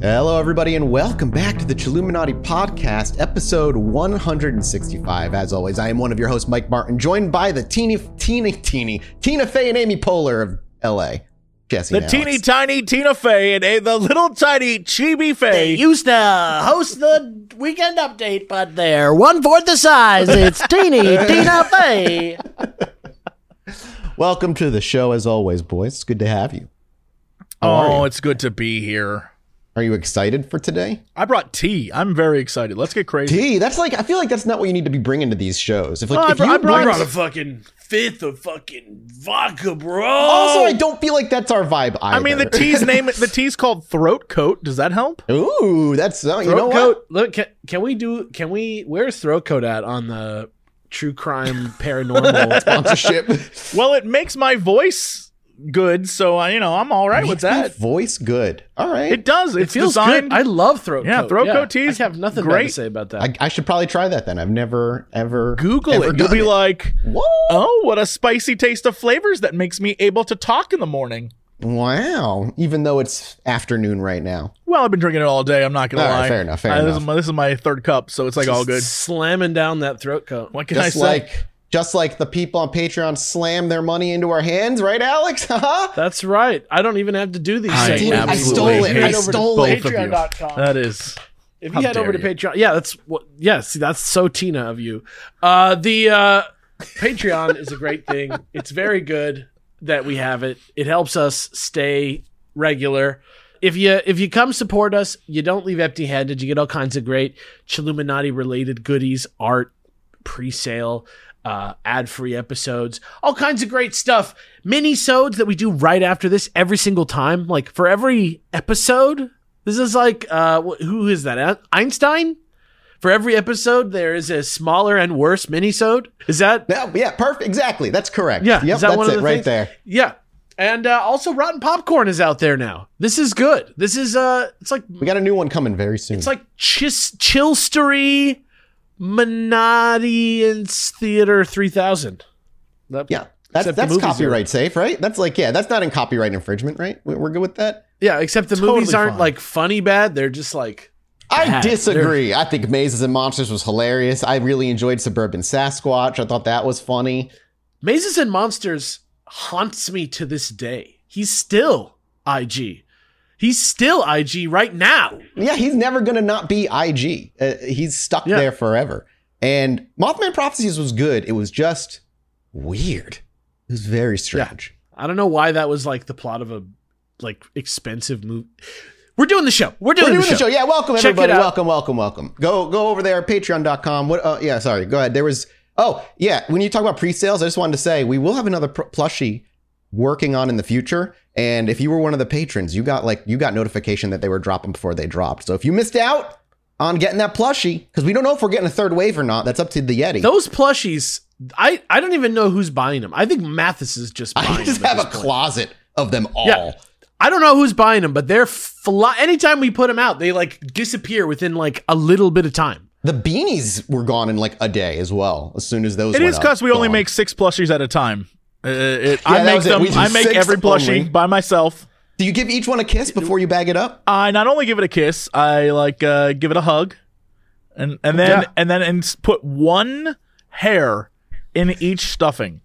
Hello, everybody, and welcome back to the Chilluminati Podcast, episode 165. As always, I am one of your hosts, Mike Martin, joined by the teeny, teeny, teeny, Tina Fey and Amy Poehler of LA. Jesse, The teeny Alex. tiny Tina Fey and a, the little tiny Chibi Fey. used to host the weekend update, but they're one fourth the size. It's teeny Tina Fey. Welcome to the show, as always, boys. It's good to have you. How oh, you? it's good to be here. Are you excited for today? I brought tea. I'm very excited. Let's get crazy. Tea. That's like I feel like that's not what you need to be bringing to these shows. If like Oh, I if br- you I brought- bring- brought a fucking fifth of fucking vodka, bro. also, I don't feel like that's our vibe either. I mean, the tea's name. The tea's called Throat Coat. Does that help? Ooh, that's uh, you know throat what? coat. Look, can, can we do? Can we? Where's throat coat at on the true crime paranormal? Sponsorship. Well, it makes my voice good, so I, you know, I'm all right with that. Voice good. All right. It does. it It's feels designed. good. I love throat Yeah, coat. throat coat teas, I have nothing bad great. to say about that. I, I should probably try that then. I've never ever Google ever it. You'll done be like, what? oh, what a spicy taste of flavors that makes me able to talk in the morning. Wow. Even though it's afternoon right now. Well, I've been drinking it all day. I'm not gonna All right, lie. fair enough, fair Uh, This is, enough. my, this is my third cup, so it's like all good. Slamming down that throat coat. What can Just I say? like just like the people on Patreon slam their money into our hands, right, Alex? Haha. That's right. I don't even have to do these I segments. I stole it. I stole both it. of. Patreon.com. That is. If you head over to dare you. Patreon, yeah, that's what. Yeah, see, that's so Tina of you. Uh, the uh, Patreon is a great thing. It's very good that we have it. It helps us stay regular. If you if you come support us, you don't leave empty handed. You get all kinds of great Chilluminati related goodies, art, pre-sale, uh, ad-free episodes, all kinds of great stuff. Mini-sodes that we do right after this every single time. Like for every episode, this is like uh, who is that? Einstein. For every episode, there is a smaller and worse minisode. Is that Yeah, yeah, perfect. Exactly. That's correct. Yeah, Yep, that that's it the right things? there. yeah? And uh, also, Rotten Popcorn is out there now. This is good. This is uh, it's like We got a new one coming very soon. it's like Chis- Chillstery Monadians Theater 3000. That- yeah. That's that's are- copyright safe, right? That's like yeah, that's not in copyright infringement, right? We- We're good with that. Yeah, except the Totally movies aren't fine. like funny bad. They're just like I Bad. disagree. I think Mazes and Monsters was hilarious. I really enjoyed Suburban Sasquatch. I thought that was funny. Mazes and Monsters haunts me to this day. He's still IG. He's still IG right now. Yeah, he's never gonna not be IG. Uh, he's stuck Yeah. there forever. And Mothman Prophecies was good. It was just weird. It was very strange. I don't know why that was like the plot of a like expensive movie. We're doing the show. We're doing, We're the, doing the show. show. Yeah, welcome Check everybody. Welcome, welcome, welcome. Go go over there, patreon.com. What uh, yeah, sorry. Go ahead. There was Oh, yeah, when you talk about pre-sales, I just wanted to say we will have another pr- plushie working on in the future. And if you were one of the patrons, you got like you got notification that they were dropping before they dropped. So if you missed out on getting that plushie, because we don't know if we're getting a third wave or not, that's up to the Yetee. Those plushies, I I don't even know who's buying them. I think Mathis is just buying I just them. have a point. closet of them all. Yeah. I don't know who's buying them, but they're fly. Anytime we put them out, they like disappear within like a little bit of time. The beanies were gone in like a day as well. As soon as those, It went is because we only make six plushies at a time. Uh, it, Yeah, I make it. them. Do I make every plushie by myself. Do you give each one a kiss before you bag it up? I not only give it a kiss, I like uh, give it a hug, and and then Yeah. and then and put one hair in each stuffing.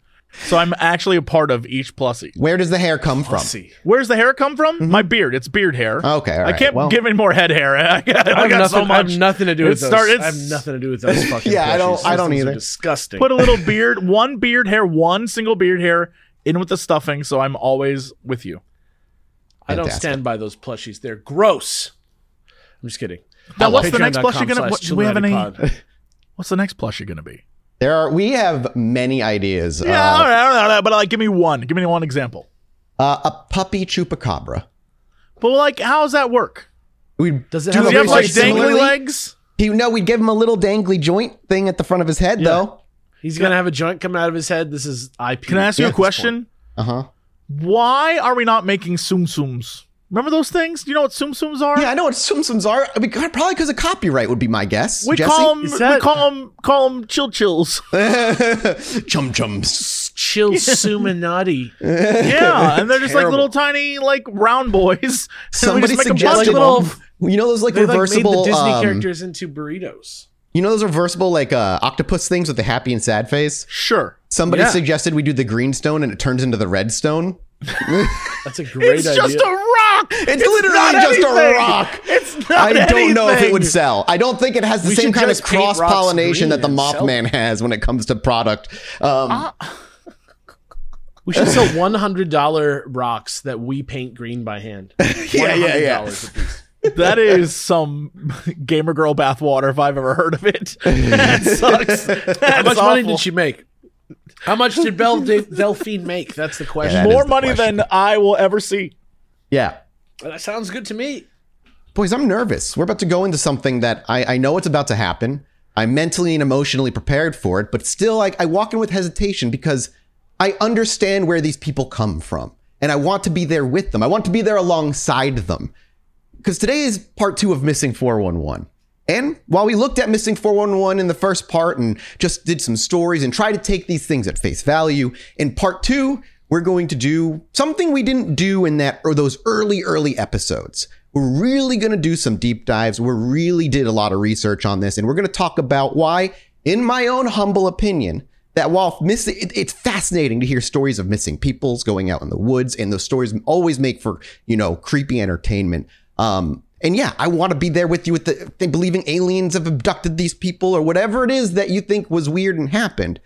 So I'm actually a part of each plushie. Where does the hair come from? Let's see. Where's the hair come from? My beard. It's beard hair. Mm-hmm. Okay, all I can't Well- give any more head hair. I got, I I have, got nothing, so I have nothing to do with It those. start- I have nothing to do with those fucking. Yeah, I don't- plushies. I Those don't things either. Disgusting. Put a little beard, one beard hair, one single beard hair in with the stuffing. So I'm always with you. I don't stand by those plushies. They're gross. I'm just kidding. Now, what's the next Patreon.com plushie gonna? slash What, do we have any? Chilluminati What's the next plushie gonna be? There are. We have many ideas. Yeah, Uh, all right, all right, all right, but like, give me one. Give me one example. uh, a puppy chupacabra. But like, how does that work? We Does it do have Does he have like dangly legs? He, no, we'd give him a little dangly joint thing at the front of his head, though. He's gonna have a joint coming out of his head. This is IP. Can I ask you a question? Uh huh. Why are we not making Tsum Tsums? Remember those things? Do you know what Tsum Tsums are? Yeah, I know what Tsum Tsums are. I mean, probably because of copyright would be my guess. we Jesse? call them. Is We call them. Call them chill chills. chum chums. Chill Suminati. Yeah, and they're just like Terrible. little tiny like round boys. Somebody just make a bunch suggested of them. You know those like They like made reversible. the Disney um, characters into burritos. you know those reversible like uh, octopus things with the happy and sad face. Sure. Somebody Yeah. suggested we do the green stone and it turns into the red stone. That's a great It's idea. just a rock. It's, literally not just a rock. It's not I don't know if it would sell. I don't think it has the We same kind of just paint rocks cross pollination that the green and sell Mothman has when it comes to product. Um, we should sell one hundred dollar rocks that we paint green by hand. Yeah, yeah, yeah. a piece. That is some gamer girl bathwater if I've ever heard of it. that sucks. That's How much money did she make? How much did Belle De- Delphine make? That's the question. that is More the money question. than I will ever see. yeah. that sounds good to me. Boys, I'm nervous. We're about to go into something that I, I know it's about to happen. I'm mentally and emotionally prepared for it, but still, like, I walk in with hesitation because I understand where these people come from, and I want to be there with them. I want to be there alongside them. Because today is part two of Missing 411. And while we looked at Missing 411 in the first part and just did some stories and tried to take these things at face value, in part two, we're going to do something we didn't do in that or those early, early episodes. We're really going to do some deep dives. We really did a lot of research on this, and we're going to talk about why, in my own humble opinion, that while missing, it, it's fascinating to hear stories of missing peoples going out in the woods, and those stories always make for you know creepy entertainment. Um, and yeah, I want to be there with you with the believing aliens have abducted these people or whatever it is that you think was weird and happened.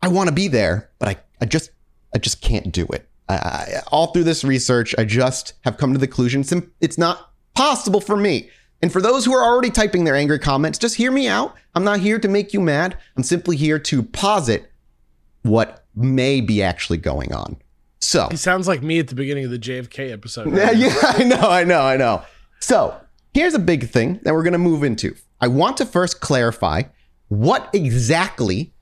I want to be there, but I, I just I just can't do it. I, I, all through this research, I just have come to the conclusion it's, it's not possible for me. And for those who are already typing their angry comments, just hear me out. I'm not here to make you mad. I'm simply here to posit what may be actually going on. So, He sounds like me at the beginning of the JFK episode. yeah, yeah, I know, I know, I know. So here's a big thing that we're going to move into. I want to first clarify what exactly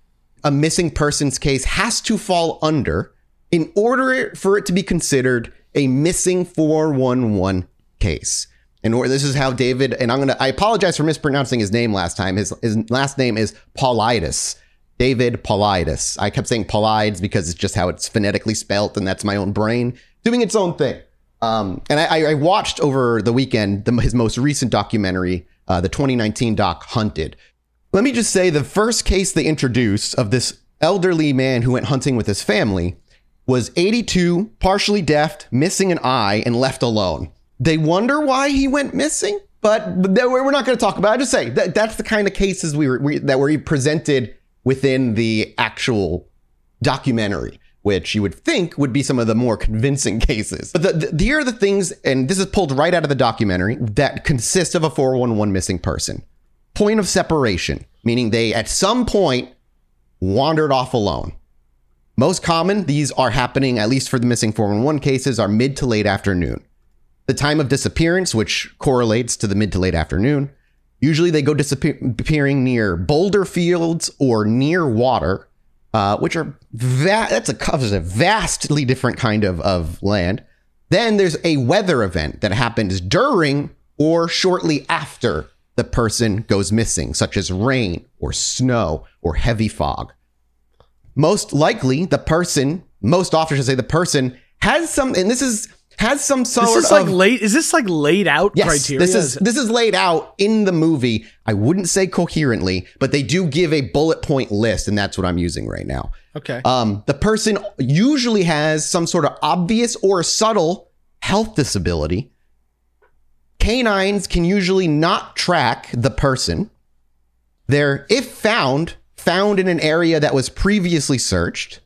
a missing persons case has to fall under in order for it to be considered a missing 411 case. And this is how David, and I'm going to, I apologize for mispronouncing his name last time. His, his last name is Paulides. David Paulides. I kept saying Paulides because it's just how it's phonetically spelt, and that's my own brain doing its own thing. Um, and I, I watched over the weekend the, his most recent documentary, uh, the 2019 doc Hunted. Let me just say the first case they introduced of this elderly man who went hunting with his family was 82, partially deaf, missing an eye, and left alone. They wonder why he went missing, but we're not going to talk about. it. I just say that that's the kind of cases we were we, that were presented within the actual documentary, which you would think would be some of the more convincing cases. But the, the, here are the things, and this is pulled right out of the documentary, that consist of a 411 missing person. Point of separation, meaning they at some point wandered off alone. Most common, these are happening, at least for the missing 411 cases, are mid to late afternoon. The time of disappearance, which correlates to the mid to late afternoon, usually they go disappearing near boulder fields or near water, uh, which are va- that's a covers a vastly different kind of, of land. Then there's a weather event that happens during or shortly after the person goes missing, such as rain or snow or heavy fog. Most likely, the person, most often should say the person has some, and this is has some sort This is of like late. Is this like laid out Yes, criteria? this is this is laid out in the movie. I wouldn't say coherently, but they do give a bullet point list, and that's what I'm using right now. okay. Um, the person usually has some sort of obvious or subtle health disability. Canines can usually not track the person. They're, if found, found in an area that was previously searched.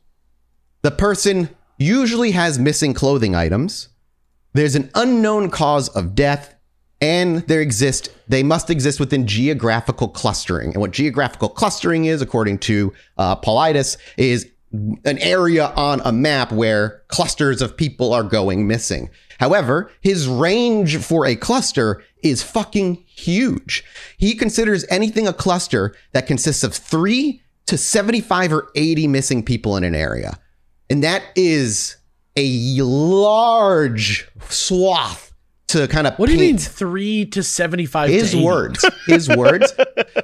The person usually has missing clothing items. There's an unknown cause of death, and there exist they must exist within geographical clustering. And what geographical clustering is, according to uh, is an area on a map where clusters of people are going missing. However, his range for a cluster is fucking huge. He considers anything a cluster that consists of three to 75 or 80 missing people in an area. And that is a large swath to kind of what do you mean three to seventy-five? his to words his words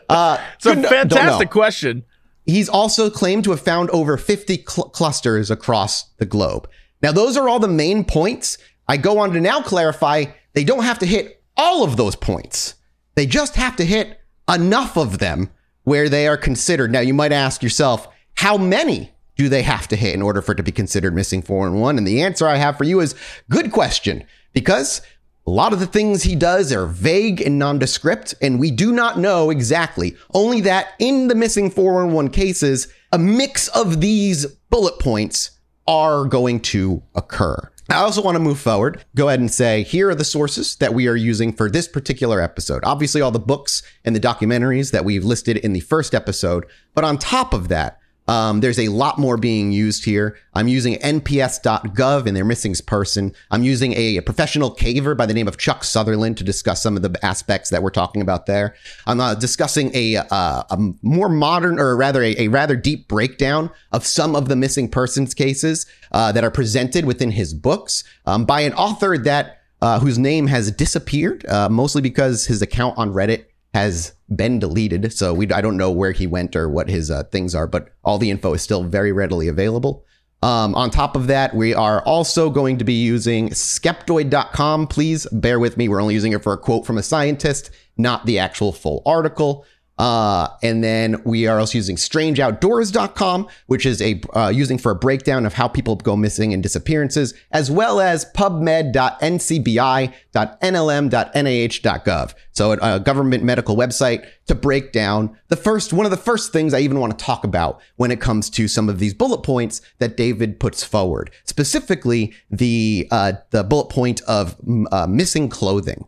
uh It's a couldn't- don't know. fantastic question. he's also claimed to have found over 50 cl- clusters across the globe now those are all the main points i go on to now clarify they don't have to hit all of those points they just have to hit enough of them where they are considered now you might ask yourself how many do they have to hit in order for it to be considered missing 411 and the answer i have for you is good question because a lot of the things he does are vague and nondescript, and we do not know exactly. Only that in the missing 411 cases, a mix of these bullet points are going to occur. I also want to move forward. Go ahead and say, here are the sources that we are using for this particular episode. Obviously, all the books and the documentaries that we've listed in the first episode. But on top of that, um, there's a lot more being used here. I'm using nps.gov and their missing person. I'm using a, a professional caver by the name of Chuck Sutherland to discuss some of the aspects that we're talking about there. I'm uh, discussing a, uh, a more modern, or rather a, a rather deep breakdown of some of the missing persons cases uh, that are presented within his books um, by an author that uh, whose name has disappeared, uh, mostly because his account on Reddit has been deleted. So we I don't know where he went or what his uh, things are, but all the info is still very readily available. Um, on top of that, we are also going to be using skeptoid.com. Please bear with me. We're only using it for a quote from a scientist, not the actual full article. Uh, and then we are also using strangeoutdoors.com, which is a uh, using for a breakdown of how people go missing and disappearances, as well as pubmed.ncbi.nlm.nih.gov. So a, a government medical website to break down the first one of the first things I even want to talk about when it comes to some of these bullet points that David puts forward, specifically the uh, the bullet point of uh, missing clothing.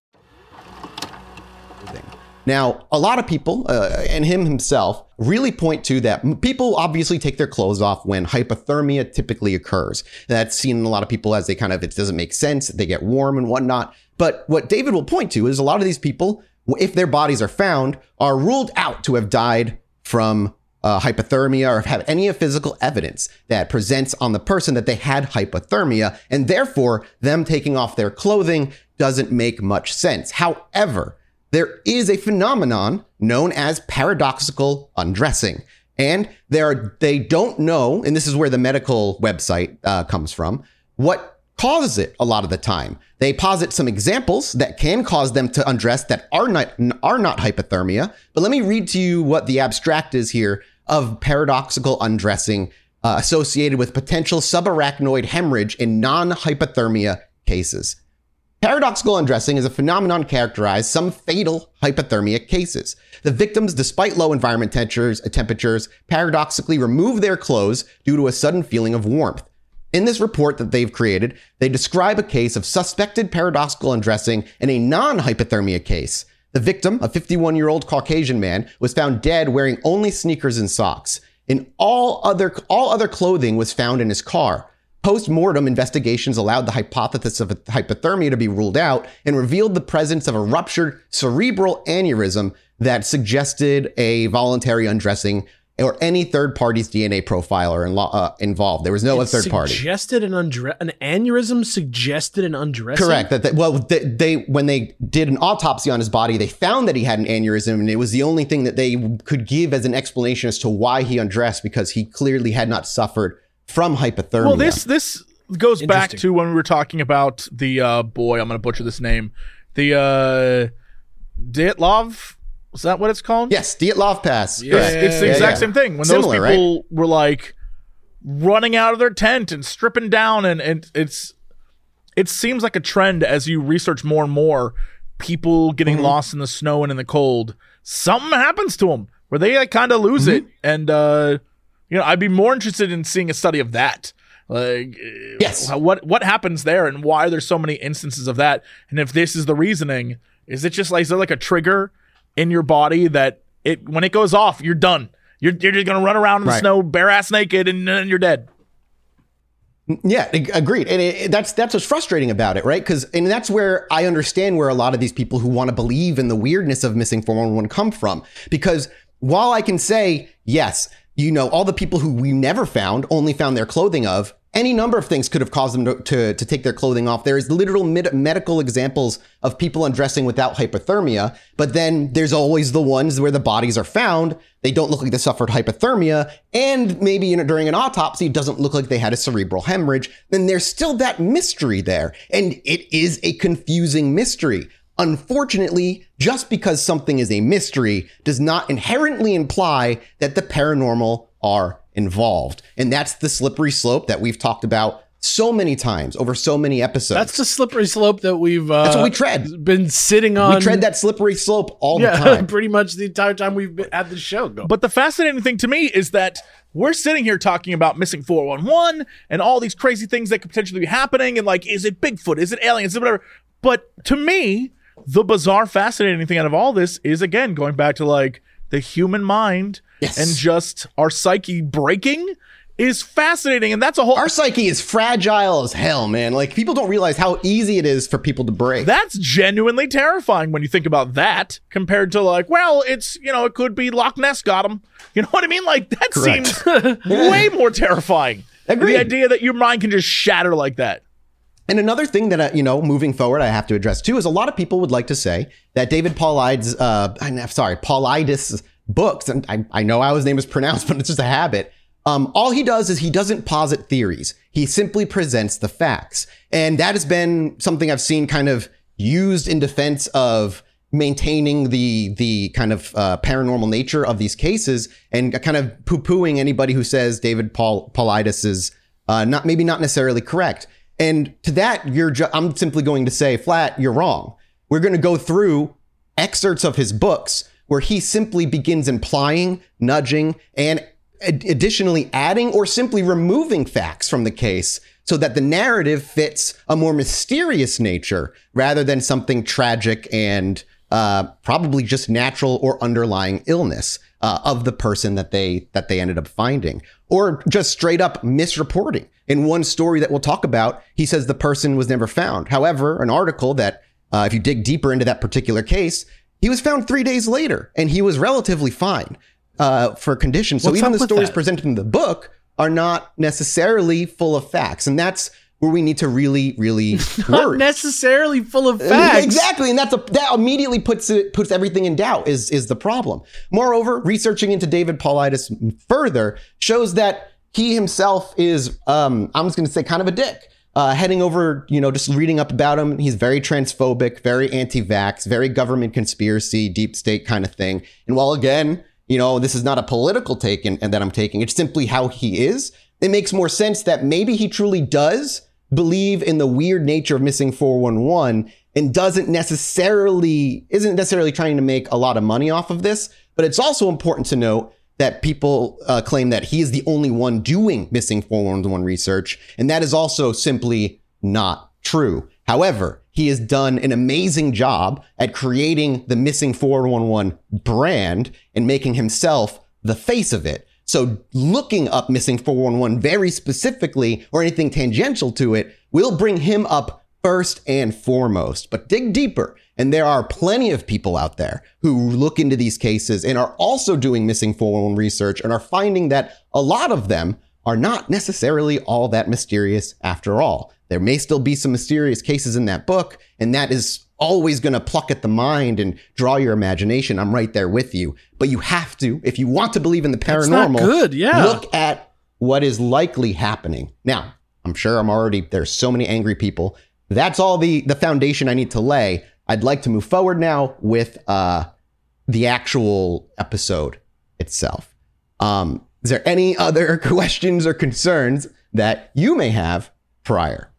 Now, a lot of people, uh, and him himself, really point to that people obviously take their clothes off when hypothermia typically occurs. That's seen in a lot of people as they kind of, it doesn't make sense, they get warm and whatnot. But what David will point to is a lot of these people, if their bodies are found, are ruled out to have died from uh, hypothermia or have any physical evidence that presents on the person that they had hypothermia, and therefore them taking off their clothing doesn't make much sense. However, there is a phenomenon known as paradoxical undressing. And there are, they don't know, and this is where the medical website uh, comes from, what causes it a lot of the time. They posit some examples that can cause them to undress that are not are not hypothermia. But let me read to you what the abstract is here of paradoxical undressing uh, associated with potential subarachnoid hemorrhage in non-hypothermia cases. Paradoxical undressing is a phenomenon characterized some fatal hypothermia cases. The victims, despite low environment temperatures, uh, temperatures, paradoxically remove their clothes due to a sudden feeling of warmth. In this report that they've created, they describe a case of suspected paradoxical undressing in a non-hypothermia case. The victim, a 51 year old Caucasian man, was found dead wearing only sneakers and socks. In all other, all other clothing was found in his car. Post-mortem investigations allowed the hypothesis of hypothermia to be ruled out and revealed the presence of a ruptured cerebral aneurysm that suggested a voluntary undressing or any third party's DNA profiler in, uh, involved. There was no It third party. Suggested an undress, an aneurysm suggested an undressing. Correct. That, that well, they, they when they did an autopsy on his body, they found that he had an aneurysm, and it was the only thing that they could give as an explanation as to why he undressed because he clearly had not suffered from hypothermia. Well, this this goes back to when we were talking about the uh, boy. I'm going to butcher this name. The uh, Dyatlov. Is that what it's called? yes, Dyatlov Pass. It's, it's the Yeah, exact yeah. same thing. When Similar, those people were like running out of their tent and stripping down, and, and it's it seems like a trend as you research more and more. People getting Mm-hmm. lost in the snow and in the cold. Something happens to them where they like, kind of lose Mm-hmm. it, and uh, you know, I'd be more interested in seeing a study of that. Like, uh, Yes. what what happens there, and why there's so many instances of that, and if this is the reasoning, is it just like is there like a trigger in your body that it when it goes off, you're done. You're you're just gonna run around in the Right. snow bare ass naked, and then you're dead. Yeah, agreed. And it, it- that's that's what's frustrating about it, right? Because and that's where I understand where a lot of these people who want to believe in the weirdness of missing 411 come from. Because while I can say yes, you know, all the people who we never found only found their clothing of. Any number of things could have caused them to, to, to take their clothing off. There is literal med- medical examples of people undressing without hypothermia, but then there's always the ones where the bodies are found. They don't look like they suffered hypothermia, and maybe in, during an autopsy, it doesn't look like they had a cerebral hemorrhage. Then there's still that mystery there, and it is a confusing mystery. Unfortunately, just because something is a mystery does not inherently imply that the paranormal are involved. And that's the slippery slope that we've talked about so many times over so many episodes. That's the slippery slope that we've uh, That's what we tread. Been sitting on. we tread that slippery slope all the time. pretty much the entire time we've been at the show. Go. But the fascinating thing to me is that we're sitting here talking about missing 411 and all these crazy things that could potentially be happening. And like, is it Bigfoot? Is it aliens? Is it whatever? But to me, the bizarre, fascinating thing out of all this is again going back to like the human mind Yes. and just our psyche breaking is fascinating. And that's a whole. Our psyche is fragile as hell, man. Like people don't realize how easy it is for people to break. that's genuinely terrifying when you think about that compared to like, well, it's, you know, it could be Loch Ness got him. You know what I mean? Like that Correct. seems way more terrifying. Agreed. The idea that your mind can just shatter like that. And another thing that, you know, moving forward, I have to address too is a lot of people would like to say that David Paulides, uh, I'm sorry, Paulides books, and I, I know how his name is pronounced, but it's just a habit. Um, all he does is he doesn't posit theories. He simply presents the facts. And that has been something I've seen kind of used in defense of maintaining the the kind of uh, paranormal nature of these cases and kind of poo-pooing anybody who says David Paul Paulides is uh, not maybe not necessarily correct. And to that, you're ju- I'm simply going to say flat, you're wrong. We're going to go through excerpts of his books where he simply begins implying, nudging, and ad- additionally adding or simply removing facts from the case so that the narrative fits a more mysterious nature rather than something tragic and uh, probably just natural or underlying illness uh, of the person that they that they ended up finding, or just straight up misreporting. In one story that we'll talk about, he says the person was never found. However, an article that, uh, if you dig deeper into that particular case, he was found three days later, and he was relatively fine uh, for conditions. So What's even the stories that? presented in the book are not necessarily full of facts, and that's where we need to really, really Not worry. necessarily full of facts. Exactly, and that's a that immediately puts it puts everything in doubt. Is is the problem? Moreover, researching into David Paulides further shows that he himself is um I'm just going to say kind of a dick. uh, heading over, you know, just reading up about him. He's very transphobic, very anti-vax, very government conspiracy, deep state kind of thing. And while again, you know, this is not a political take and that I'm taking, it's simply how he is. It makes more sense that maybe he truly does believe in the weird nature of missing 411 and doesn't necessarily isn't necessarily trying to make a lot of money off of this. But it's also important to note that people uh, claim that he is the only one doing missing 411 research, and that is also simply not true. However, he has done an amazing job at creating the missing 411 brand and making himself the face of it. So looking up missing 411 very specifically or anything tangential to it will bring him up first and foremost. But dig deeper. And there are plenty of people out there who look into these cases and are also doing missing 411 research and are finding that a lot of them are not necessarily all that mysterious after all. There may still be some mysterious cases in that book, and that is always going to pluck at the mind and draw your imagination. I'm right there with you. But you have to, if you want to believe in the paranormal, good, yeah. look at what is likely happening. Now, I'm sure I'm already there's so many angry people. That's all the the foundation I need to lay. I'd like to move forward now with uh the actual episode itself. Um, is there any other questions or concerns that you may have prior?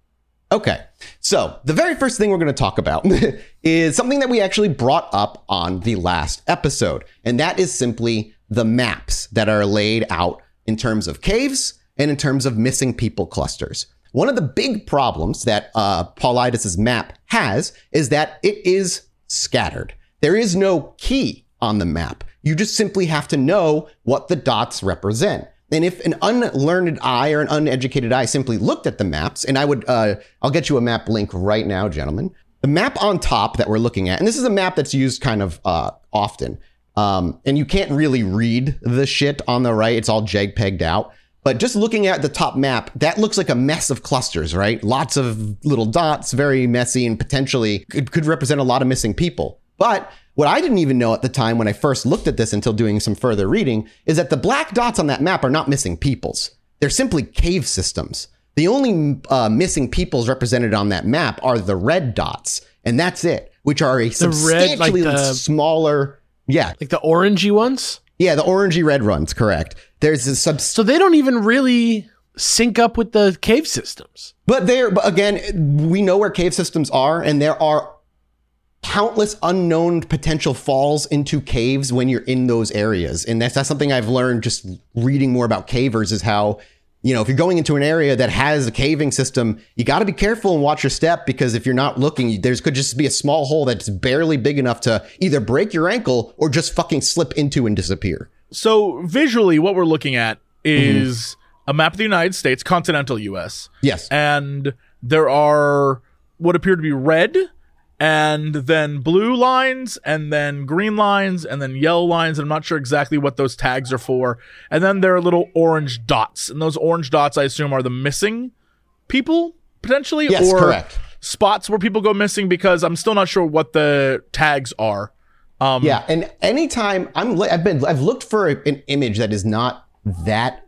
Okay, so the very first thing we're going to talk about is something that we actually brought up on the last episode, and that is simply the maps that are laid out in terms of caves and in terms of missing people clusters. One of the big problems that uh, Paulides' map has is that it is scattered. There is no key on the map. You just simply have to know what the dots represent. And if an unlearned eye or an uneducated eye simply looked at the maps, and I would, uh, I'll get you a map link right now, gentlemen. The map on top that we're looking at, and this is a map that's used kind of uh, often, um, and you can't really read the shit on the right. It's all JPEG'd out. But just looking at the top map, that looks like a mess of clusters, right? Lots of little dots, very messy, and potentially could, could represent a lot of missing people. But what I didn't even know at the time when I first looked at this until doing some further reading is that the black dots on that map are not missing peoples. They're simply cave systems. The only uh, missing peoples represented on that map are the red dots, and that's it, which are a red, substantially like the- smaller. Yeah, Like the orangey ones? yeah, the orangey red ones, correct. There's a sub, So they don't even really sync up with the cave systems. But there, but again, we know where cave systems are, and there are countless unknown potential falls into caves when you're in those areas. And that's, that's something I've learned just reading more about cavers is how, you know, if you're going into an area that has a caving system, you got to be careful and watch your step because if you're not looking, there's could just be a small hole that's barely big enough to either break your ankle or just fucking slip into and disappear. So visually, what we're looking at mm-hmm. is a map of the United States, continental U.S. Yes. and there are what appear to be red and then blue lines and then green lines and then yellow lines i'm not sure exactly what those tags are for and then there are little orange dots and those orange dots i assume are the missing people potentially Yes, or correct. spots where people go missing because i'm still not sure what the tags are um Yeah, and anytime I'm, I've been, I've looked for a- an image that is not that,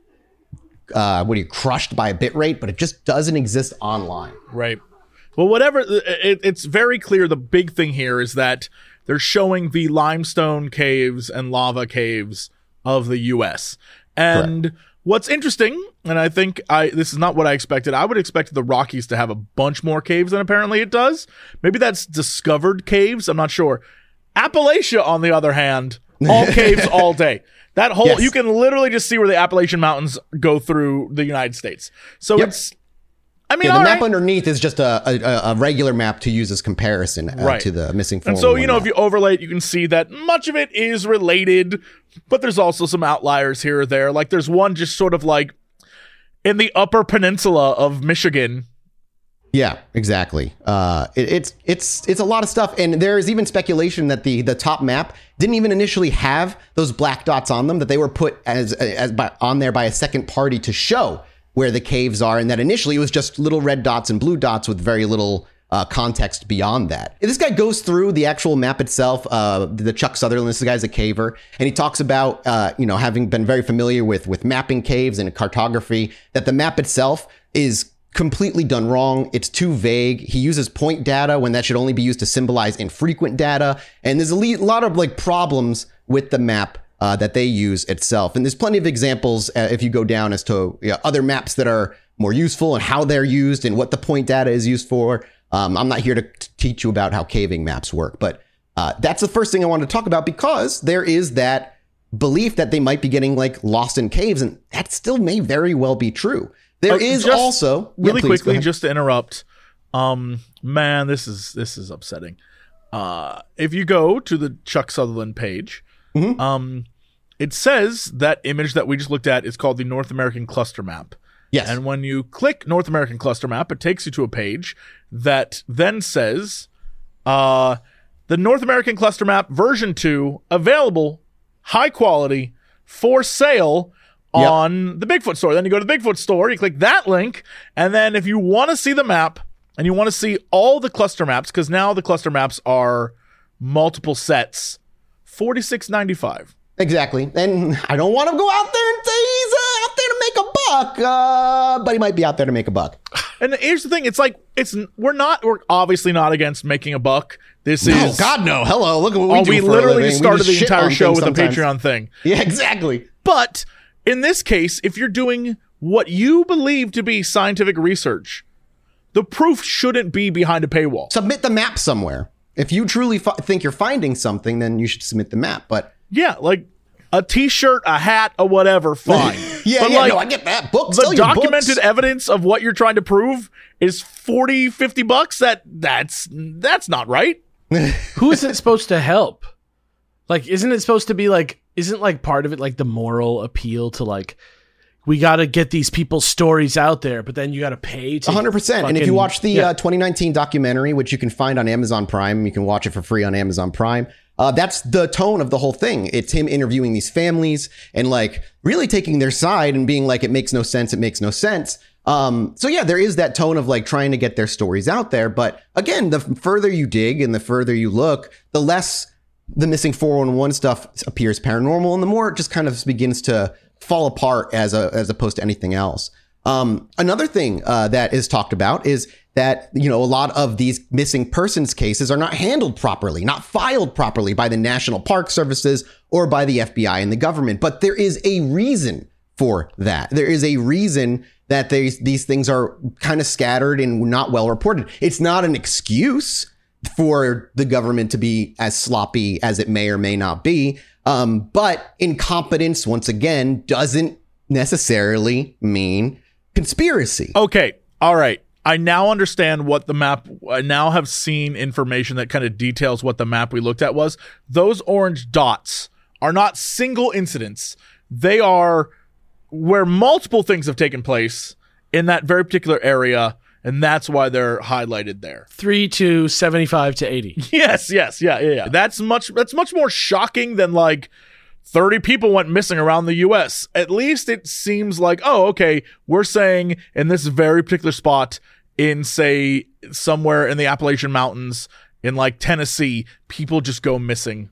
uh, what are you crushed by a bit rate, but it just doesn't exist online. Right. Well, whatever. Uh, it, it's very clear. The big thing here is that they're showing the limestone caves and lava caves of the U.S. And what's interesting, and I think I this is not what I expected. I would expect the Rockies to have a bunch more caves than apparently it does. Maybe that's discovered caves. I'm not sure. Appalachia, on the other hand, all caves all day. That whole Yes. you can literally just see where the Appalachian Mountains go through the United States. So Yep. it's. I mean, Yeah, the map right. underneath is just a, a, a regular map to use as comparison uh, Right. to the missing. And so, you know, if you overlay it, you can see that much of it is related, but there's also some outliers here or there. Like there's one just sort of like in the upper peninsula of Michigan. Yeah, exactly. Uh, it, it's it's it's a lot of stuff, and there is even speculation that the the top map didn't even initially have those black dots on them; that they were put as as by, on there by a second party to show where the caves are, and that initially it was just little red dots and blue dots with very little. Uh, context beyond that. This guy goes through the actual map itself. Uh, the Chuck Sutherland, this guy's a caver, and he talks about uh, you know having been very familiar with with mapping caves and cartography. That the map itself is completely done wrong. It's too vague. He uses point data when that should only be used to symbolize infrequent data. And there's a lot of like problems with the map uh, that they use itself. And there's plenty of examples uh, if you go down as to you know, other maps that are more useful and how they're used and what the point data is used for. Um, I'm not here to t- teach you about how caving maps work, but uh, that's the first thing I wanted to talk about because there is that belief that they might be getting like lost in caves, and that still may very well be true. There Uh, is also Yeah, really please, quickly just to interrupt um man this is this is upsetting uh if you go to the chuck sutherland page Mm-hmm. um it says that image that we just looked at is called the north american cluster map yes, and when you click north american cluster map it takes you to a page that then says uh the north american cluster map version 2 available high quality for sale Yep. on the Bigfoot store. Then you go to the Bigfoot store, you click that link, and then if you want to see the map and you want to see all the cluster maps, because now the cluster maps are multiple sets, forty six ninety five. exactly. And I don't want to go out there and say he's uh, out there to make a buck, uh, but he might be out there to make a buck. And here's the thing: it's like it's we're not we're obviously not against making a buck. This No, is God no. Hello, look at what we oh, do we literally just We started the entire show with a. Patreon thing. Yeah, exactly. But in this case, if you're doing what you believe to be scientific research, the proof shouldn't be behind a paywall. Submit the map somewhere. If you truly fi- think you're finding something, then you should submit the map. But Yeah, like a t-shirt, a hat, a whatever, fine. yeah, But, yeah, like, no, I get that. Books, the documented books. evidence of what you're trying to prove is 40, 50 bucks. That that's that's not right. Who is it supposed to help? Like, isn't it supposed to be like, isn't like part of it like the moral appeal to like, we got to get these people's stories out there, but then you got to pay 100%. And if you watch the Yeah. uh, 2019 documentary, which you can find on Amazon Prime, you can watch it for free on Amazon Prime. Uh, that's the tone of the whole thing. It's him interviewing these families and like really taking their side and being like, it makes no sense. It makes no sense. Um, so yeah, there is that tone of like trying to get their stories out there. But again, the further you dig and the further you look, the less the missing 411 stuff appears paranormal and the more it just kind of begins to fall apart as a, as opposed to anything else. Um, another thing uh, that is talked about is that you know a lot of these missing persons cases are not handled properly, not filed properly by the National Park Services or by the FBI and the government. But there is a reason for that. There is a reason that these these things are kind of scattered and not well reported. It's not an excuse for the government to be as sloppy as it may or may not be. Um, but incompetence, once again, doesn't necessarily mean conspiracy. Okay, all right. I now understand what the map. I now have seen information that kind of details what the map we looked at was. Those orange dots are not single incidents. They are where multiple things have taken place in that very particular area, and that's why they're highlighted there. three to 75 to 80. Yes, yes, yeah, yeah, yeah. That's much. That's much more shocking than like. 30 people went missing around the US. At least it seems like, oh, okay, we're saying in this very particular spot in, say, somewhere in the Appalachian Mountains in like Tennessee, people just go missing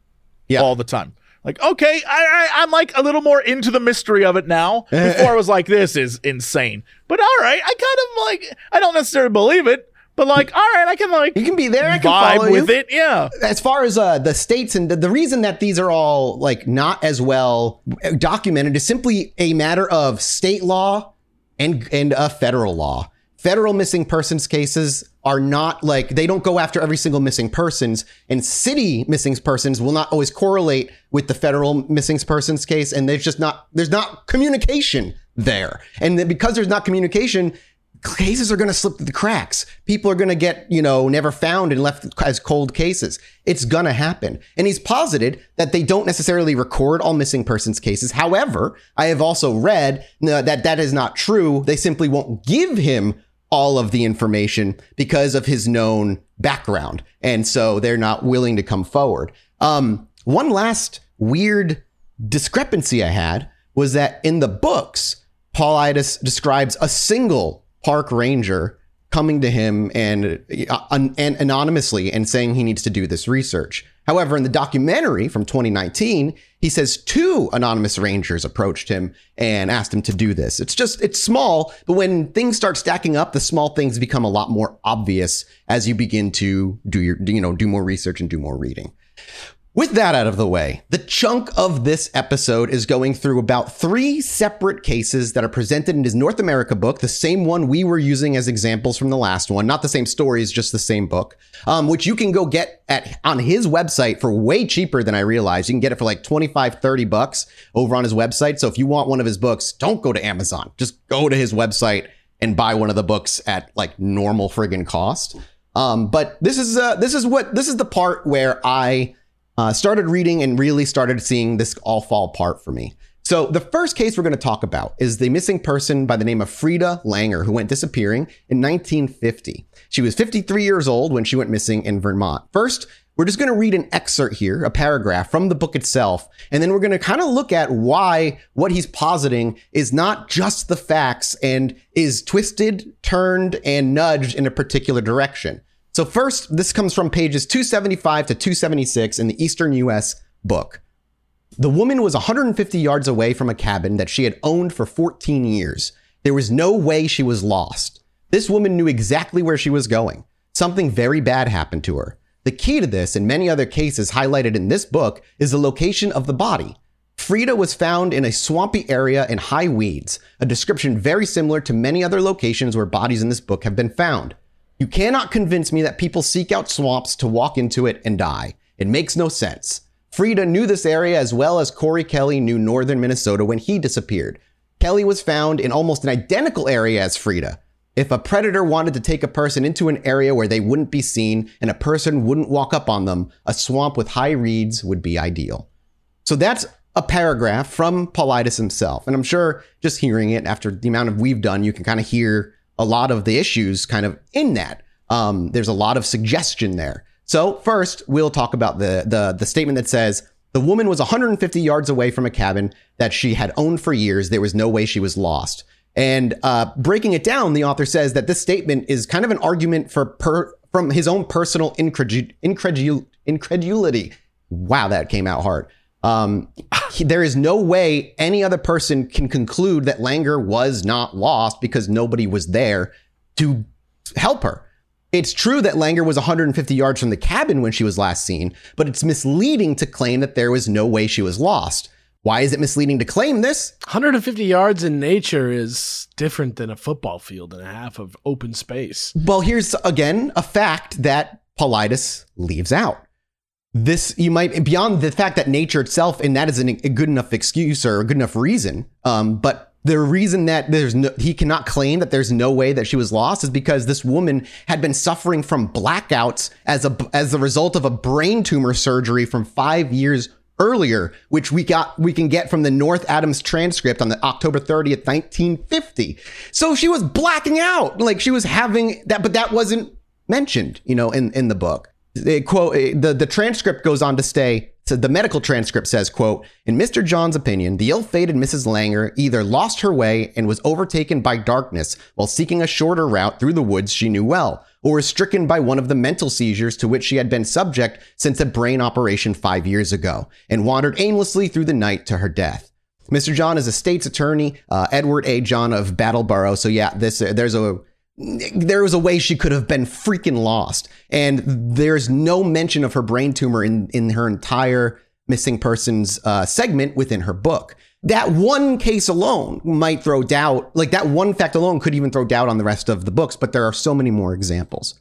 Yeah. all the time. Like, okay, I, I, I'm like a little more into the mystery of it now. Before I was like, this is insane. But all right, I kind of like, I don't necessarily believe it, but like, all right, I can like You can be there. I can vibe with you. it. Yeah. as far as uh, the states and the, the reason that these are all like not as well documented is simply a matter of state law and and uh, federal law. Federal missing persons cases are not like they don't go after every single missing persons, and city missing persons will not always correlate with the federal missing persons case, and there's just not there's not communication there, and because there's not communication, cases are going to slip through the cracks. People are going to get, you know, never found and left as cold cases. It's going to happen. And he's posited that they don't necessarily record all missing persons cases. However, I have also read uh, that that is not true. They simply won't give him all of the information because of his known background. And so they're not willing to come forward. Um, one last weird discrepancy I had was that in the books, Paul Itis describes a single park ranger coming to him and, uh, an- and anonymously and saying he needs to do this research. However, in the documentary from 2019, He says two anonymous rangers approached him and asked him to do this. It's just, it's small, but when things start stacking up, the small things become a lot more obvious as you begin to do your, you know, do more research and do more reading. With that out of the way, the chunk of this episode is going through about three separate cases that are presented in his North America book, the same one we were using as examples from the last one, not the same stories, just the same book, um, which you can go get at on his website for way cheaper than I realized. You can get it for like 25, 30 bucks over on his website. So if you want one of his books, don't go to Amazon. Just go to his website and buy one of the books at like normal friggin' cost. Um, but this is uh, this is what this is the part where I uh, started reading and really started seeing this all fall apart for me. So the first case we're going to talk about is the missing person by the name of Frieda Langer, who went disappearing in 1950. She was 53 years old when she went missing in Vermont. First, we're just going to read an excerpt here, a paragraph from the book itself, and then we're going to kind of look at why what he's positing is not just the facts and is twisted, turned, and nudged in a particular direction. So first, this comes from pages 275 to 276 in the Eastern US book. The woman was 150 yards away from a cabin that she had owned for 14 years. There was no way she was lost. This woman knew exactly where she was going. Something very bad happened to her. The key to this and many other cases highlighted in this book is the location of the body. Frieda was found in a swampy area in high weeds, a description very similar to many other locations where bodies in this book have been found. You cannot convince me that people seek out swamps to walk into it and die. It makes no sense. Frieda knew this area as well as Corey Kelly knew northern Minnesota when he disappeared. Kelly was found in almost an identical area as Frieda. If a predator wanted to take a person into an area where they wouldn't be seen and a person wouldn't walk up on them, a swamp with high reeds would be ideal. So that's a paragraph from Paulides himself. And I'm sure just hearing it after the amount of we've done, you can kind of hear a lot of the issues kind of in that. Um, there's a lot of suggestion there. So first, we'll talk about the, the, the statement that says the woman was 150 yards away from a cabin that she had owned for years. There was no way she was lost. And uh, breaking it down, the author says that this statement is kind of an argument for per, from his own personal incredul- incredul- incredulity. Wow, that came out hard. Um, he, there is no way any other person can conclude that Langer was not lost because nobody was there to help her. It's true that Langer was 150 yards from the cabin when she was last seen, but it's misleading to claim that there was no way she was lost. Why is it misleading to claim this? 150 yards in nature is different than a football field and a half of open space. Well, here's again a fact that Paulides leaves out this you might beyond the fact that nature itself and that is an, a good enough excuse or a good enough reason um, but the reason that there's no he cannot claim that there's no way that she was lost is because this woman had been suffering from blackouts as a as a result of a brain tumor surgery from five years earlier which we got we can get from the north adams transcript on the october 30th 1950 so she was blacking out like she was having that but that wasn't mentioned you know in in the book they quote the, the transcript goes on to say so the medical transcript says quote in mr john's opinion the ill-fated mrs langer either lost her way and was overtaken by darkness while seeking a shorter route through the woods she knew well or was stricken by one of the mental seizures to which she had been subject since a brain operation five years ago and wandered aimlessly through the night to her death Mr. John is a state's attorney, uh, Edward A. John of Brattleboro. So yeah, this uh, there's a there was a way she could have been freaking lost. And there's no mention of her brain tumor in, in her entire missing persons uh, segment within her book. That one case alone might throw doubt, like that one fact alone could even throw doubt on the rest of the books, but there are so many more examples.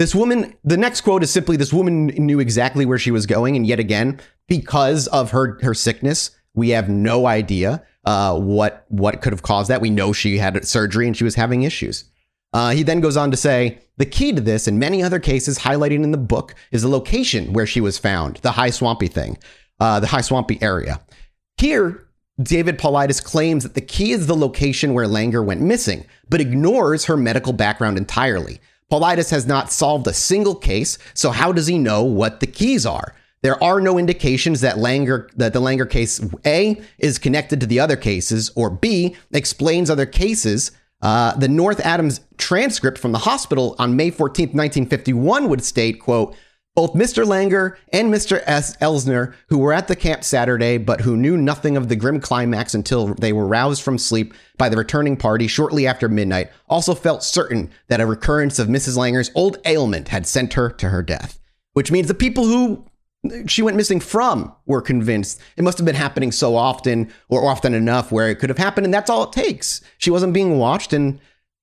This woman, the next quote is simply this woman knew exactly where she was going. And yet again, because of her, her sickness, we have no idea uh, what, what could have caused that. We know she had surgery and she was having issues. Uh, he then goes on to say the key to this and many other cases highlighted in the book is the location where she was found, the high swampy thing, uh, the high swampy area. Here, David Paulides claims that the key is the location where Langer went missing, but ignores her medical background entirely. Paulides has not solved a single case, so how does he know what the keys are? There are no indications that Langer that the Langer case A is connected to the other cases, or B explains other cases. Uh, the North Adams transcript from the hospital on May 14th, 1951 would state, quote, both Mr. Langer and Mr. S. Elsner, who were at the camp Saturday but who knew nothing of the grim climax until they were roused from sleep by the returning party shortly after midnight, also felt certain that a recurrence of Mrs. Langer's old ailment had sent her to her death. Which means the people who she went missing from were convinced it must have been happening so often or often enough where it could have happened, and that's all it takes. She wasn't being watched, and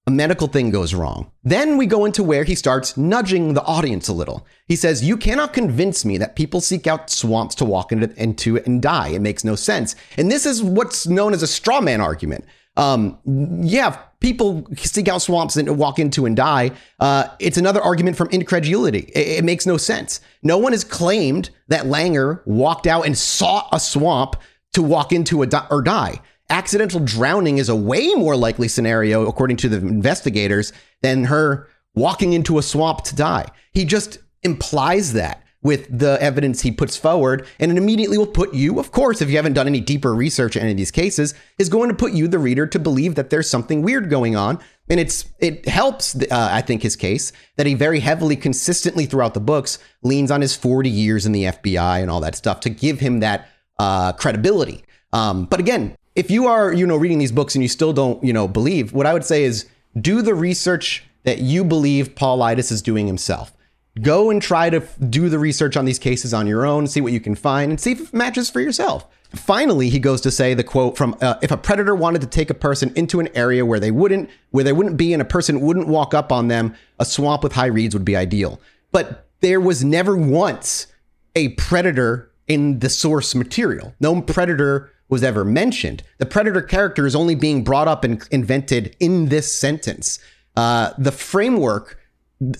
a medical thing goes wrong. Then we go into where he starts nudging the audience a little. He says, You cannot convince me that people seek out swamps to walk into, into and die. It makes no sense. And this is what's known as a straw man argument. Um, yeah, people seek out swamps and walk into and die. Uh, it's another argument from incredulity. It, it makes no sense. No one has claimed that Langer walked out and sought a swamp to walk into a di- or die accidental drowning is a way more likely scenario, according to the investigators, than her walking into a swamp to die. He just implies that with the evidence he puts forward, and it immediately will put you, of course, if you haven't done any deeper research in any of these cases, is going to put you, the reader, to believe that there's something weird going on. And it's it helps, uh, I think, his case that he very heavily, consistently throughout the books, leans on his 40 years in the FBI and all that stuff to give him that uh, credibility. Um, but again, if you are, you know, reading these books and you still don't, you know, believe, what I would say is do the research that you believe Paul Paulides is doing himself. Go and try to do the research on these cases on your own, see what you can find, and see if it matches for yourself. Finally, he goes to say the quote from uh, if a predator wanted to take a person into an area where they wouldn't where they wouldn't be and a person wouldn't walk up on them, a swamp with high reeds would be ideal. But there was never once a predator in the source material. No predator was ever mentioned. The predator character is only being brought up and invented in this sentence. Uh, the framework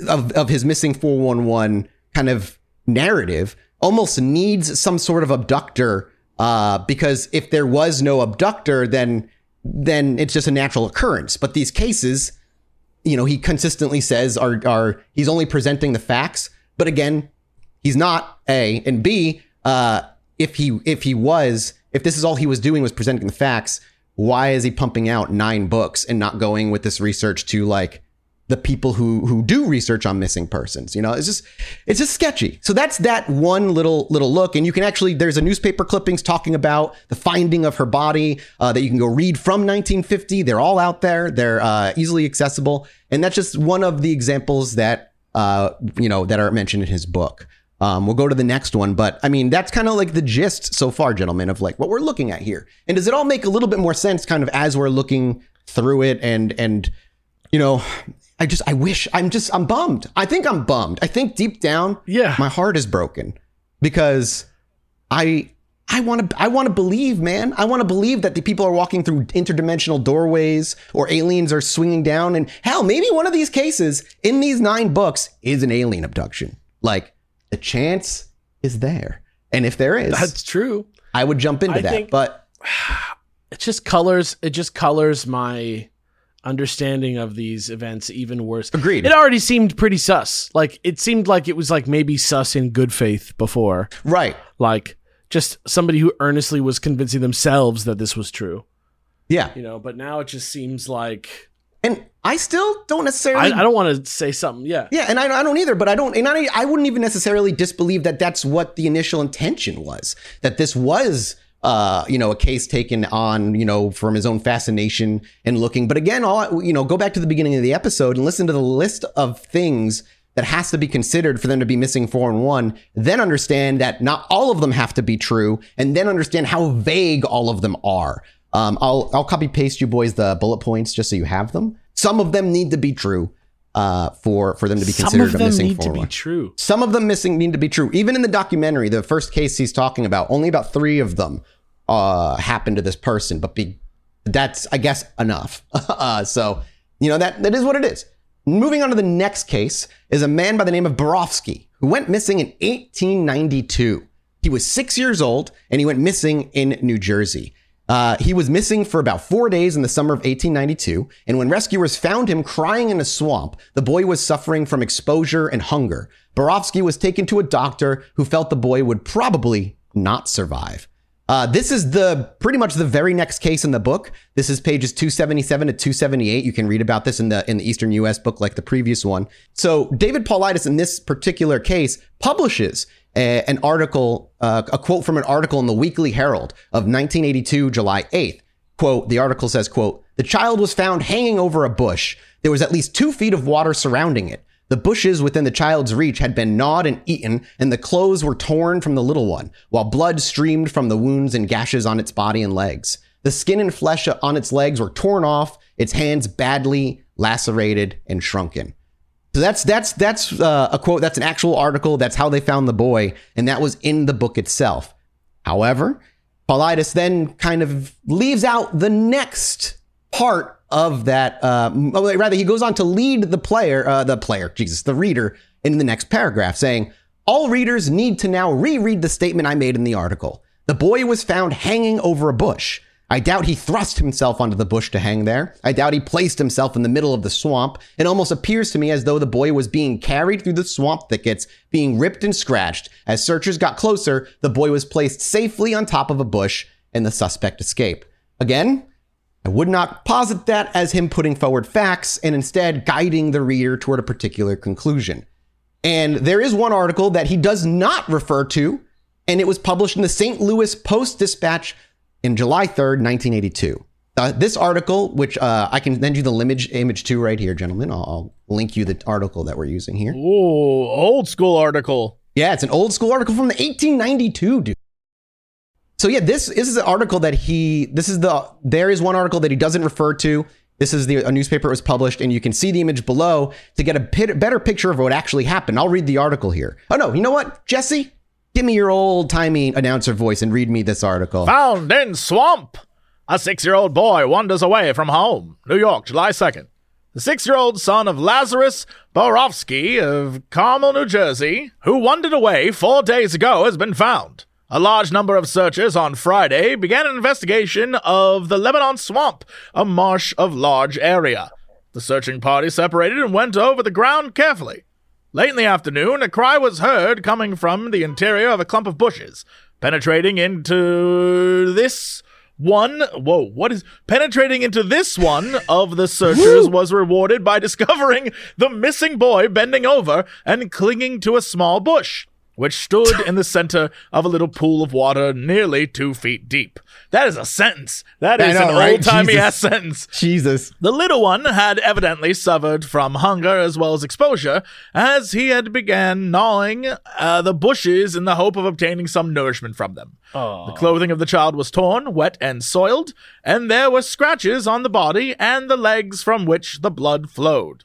of, of his missing 411 kind of narrative almost needs some sort of abductor uh, because if there was no abductor, then then it's just a natural occurrence. But these cases, you know, he consistently says are are he's only presenting the facts. But again, he's not A and B. Uh, if he if he was if this is all he was doing was presenting the facts, why is he pumping out nine books and not going with this research to like the people who who do research on missing persons? You know, it's just it's just sketchy. So that's that one little little look, and you can actually there's a newspaper clippings talking about the finding of her body uh, that you can go read from 1950. They're all out there. They're uh, easily accessible, and that's just one of the examples that uh, you know that are mentioned in his book. Um, we'll go to the next one, but I mean, that's kind of like the gist so far, gentlemen, of like what we're looking at here. And does it all make a little bit more sense kind of as we're looking through it? And, and, you know, I just, I wish I'm just, I'm bummed. I think I'm bummed. I think deep down, Yeah. my heart is broken because I, I want to, I want to believe, man. I want to believe that the people are walking through interdimensional doorways or aliens are swinging down. And hell, maybe one of these cases in these nine books is an alien abduction. Like, the chance is there. And if there is, That's true. I would jump into I that. think- but It just colors. It just colors my understanding of these events even worse. Agreed. It already seemed pretty sus. Like it seemed like it was like maybe sus in good faith before. right. Like just somebody who earnestly was convincing themselves that this was true. Yeah. You know, but now it just seems like And I still don't necessarily. I, I don't want to say something. Yeah. Yeah, and I, I don't either, but I don't, and I, I wouldn't even necessarily disbelieve that that's what the initial intention was. That this was, uh, you know, a case taken on, you know, from his own fascination and looking. But again, all you know, go back to the beginning of the episode and listen to the list of things that has to be considered for them to be missing four and one. Then understand that not all of them have to be true, and then understand how vague all of them are. Um, I'll I'll copy paste you boys the bullet points just so you have them. Some of them need to be true uh, for for them to be Some considered of a them missing need to be true. Some of them missing need to be true. Even in the documentary, the first case he's talking about, only about three of them uh, happened to this person, but be, that's I guess enough. uh, so you know that that is what it is. Moving on to the next case is a man by the name of Borofsky who went missing in 1892. He was six years old and he went missing in New Jersey. Uh, he was missing for about four days in the summer of 1892, and when rescuers found him crying in a swamp, the boy was suffering from exposure and hunger. Borofsky was taken to a doctor who felt the boy would probably not survive. Uh, this is the pretty much the very next case in the book. This is pages 277 to 278. You can read about this in the in the Eastern U.S. book, like the previous one. So David Paulides in this particular case publishes a- an article, uh, a quote from an article in the Weekly Herald of 1982, July 8th. Quote: The article says, "Quote: The child was found hanging over a bush. There was at least two feet of water surrounding it." The bushes within the child's reach had been gnawed and eaten, and the clothes were torn from the little one, while blood streamed from the wounds and gashes on its body and legs. The skin and flesh on its legs were torn off, its hands badly lacerated and shrunken. So that's that's that's uh, a quote. That's an actual article. That's how they found the boy, and that was in the book itself. However, Paulides then kind of leaves out the next part of that. Uh, rather, he goes on to lead the player, uh, the player, Jesus, the reader, in the next paragraph, saying, "All readers need to now reread the statement I made in the article. The boy was found hanging over a bush." I doubt he thrust himself onto the bush to hang there. I doubt he placed himself in the middle of the swamp. It almost appears to me as though the boy was being carried through the swamp thickets, being ripped and scratched. As searchers got closer, the boy was placed safely on top of a bush and the suspect escaped. Again, I would not posit that as him putting forward facts and instead guiding the reader toward a particular conclusion. And there is one article that he does not refer to, and it was published in the St. Louis Post Dispatch in July 3rd, 1982. Uh, this article, which uh, I can send you the image, image to right here, gentlemen. I'll, I'll link you the article that we're using here. Ooh, old school article. Yeah, it's an old school article from the 1892, dude. So yeah, this, this is an article that he. This is the. There is one article that he doesn't refer to. This is the a newspaper it was published, and you can see the image below to get a pit, better picture of what actually happened. I'll read the article here. Oh no, you know what, Jesse? Give me your old timey announcer voice and read me this article. Found in swamp. A six year old boy wanders away from home. New York, July 2nd. The six year old son of Lazarus Borofsky of Carmel, New Jersey, who wandered away four days ago, has been found. A large number of searchers on Friday began an investigation of the Lebanon swamp, a marsh of large area. The searching party separated and went over the ground carefully. Late in the afternoon, a cry was heard coming from the interior of a clump of bushes, penetrating into this one. Whoa, what is penetrating into this one of the searchers was rewarded by discovering the missing boy bending over and clinging to a small bush, which stood in the center of a little pool of water nearly two feet deep. That is a sentence. That I is know, an right? old timey Jesus. ass sentence. Jesus. The little one had evidently suffered from hunger as well as exposure, as he had began gnawing uh, the bushes in the hope of obtaining some nourishment from them. The clothing of the child was torn, wet, and soiled, and there were scratches on the body and the legs from which the blood flowed.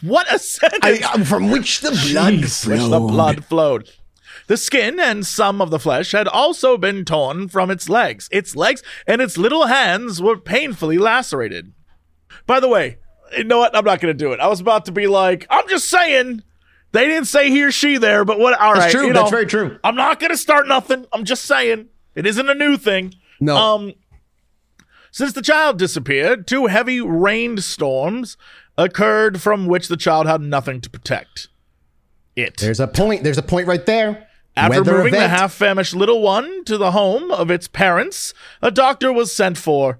What a sentence! I, from which the blood which the blood flowed. The skin and some of the flesh had also been torn from its legs. Its legs and its little hands were painfully lacerated. By the way, you know what? I'm not going to do it. I was about to be like, I'm just saying. They didn't say he or she there, but what? All right, That's true. you That's know, very true. I'm not going to start nothing. I'm just saying it isn't a new thing. No. Um, since the child disappeared, two heavy rained storms occurred from which the child had nothing to protect. It. There's a point. There's a point right there. After Weather moving the half famished little one to the home of its parents, a doctor was sent for.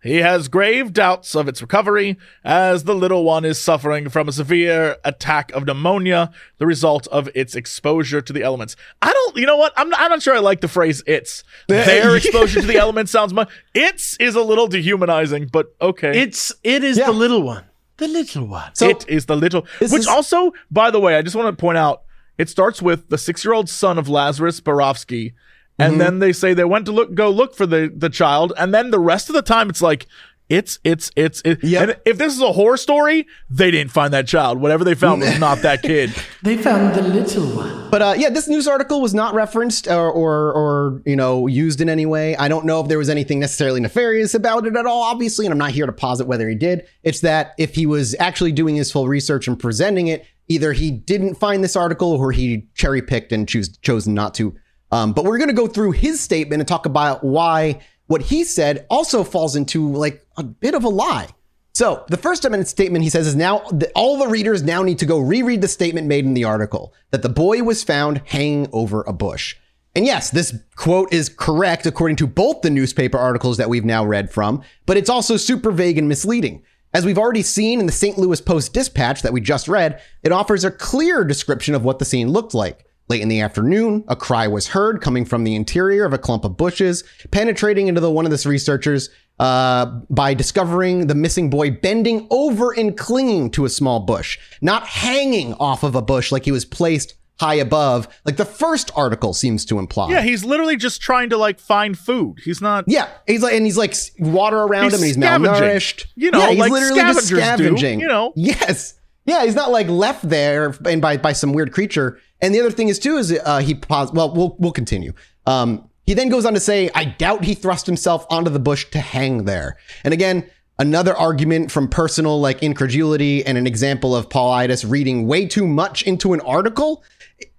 He has grave doubts of its recovery as the little one is suffering from a severe attack of pneumonia, the result of its exposure to the elements. I don't, you know what? I'm not, I'm not sure I like the phrase it's. Their exposure to the elements sounds much. It's is a little dehumanizing, but okay. It's it is Yeah. the little one. The little one. So- it is the little. This Which is- also, by the way, I just want to point out, it starts with the six-year-old son of Lazarus Borowski, and Mm-hmm. then they say they went to look, go look for the the child, and then the rest of the time it's like. It's it's it's it. Yep. And if this is a horror story, they didn't find that child. Whatever they found was not that kid. They found the little one. But uh, yeah, this news article was not referenced or, or or you know used in any way. I don't know if there was anything necessarily nefarious about it at all, obviously, and I'm not here to posit whether he did. It's that if he was actually doing his full research and presenting it, either he didn't find this article or he cherry picked and choose chosen not to. Um, but we're going to go through his statement and talk about why what he said also falls into like a bit of a lie. So the First Amendment statement he says is now that all the readers now need to go reread the statement made in the article that the boy was found hanging over a bush. And yes, this quote is correct according to both the newspaper articles that we've now read from, but it's also super vague and misleading. As we've already seen in the St. Louis Post Dispatch that we just read, it offers a clear description of what the scene looked like. Late in the afternoon, a cry was heard coming from the interior of a clump of bushes, penetrating into the one of the researchers uh, by discovering the missing boy bending over and clinging to a small bush, not hanging off of a bush like he was placed high above, like the first article seems to imply. Yeah, he's literally just trying to like find food. He's not. Yeah, he's like, and he's like water around He's him, and he's scavenging. malnourished. You know, yeah, he's like literally just scavengers do, scavenging. you know. yes, yeah, he's not like left there and by by some weird creature. And the other thing is too is uh, he pos- Well, we'll we'll continue. Um, he then goes on to say, "I doubt he thrust himself onto the bush to hang there." And again. Another argument from personal like incredulity and an example of Paulides reading way too much into an article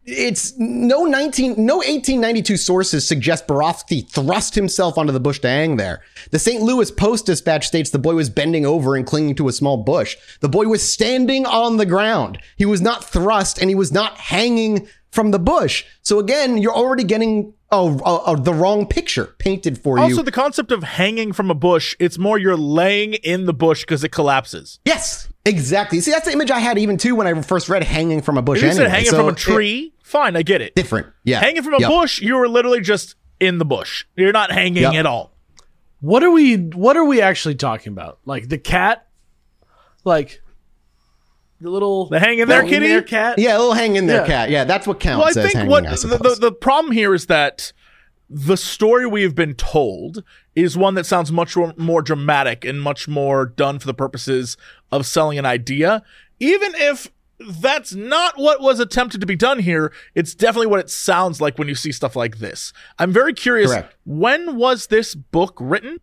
it's no 19 no 1892 sources suggest Borofsky thrust himself onto the bush to hang there. The St. Louis Post Dispatch states the boy was bending over and clinging to a small bush. The boy was standing on the ground. He was not thrust and he was not hanging from the bush. So again, you're already getting oh, oh, oh, the wrong picture painted for Also, you. Also, the concept of hanging from a bush, it's more you're laying in the bush because it collapses. yes, exactly. See, that's the image I had even too when I first read hanging from a bush. If you said hanging So from a it- tree, fine, I get it. different. Yeah. Hanging from a Yep. bush, you were literally just in the bush. You're not hanging Yep. at all. What are we what are we actually talking about? Like the cat? Like the little The hang in there, hang kitty? there cat? Yeah, a little hang in there, Yeah. cat. Yeah, that's what counts Well, I as think hanging, what I the, the the problem here is that the story we have been told is one that sounds much more, dramatic and much more done for the purposes of selling an idea. Even if that's not what was attempted to be done here, it's definitely what it sounds like when you see stuff like this. I'm very curious. Correct. When was this book written?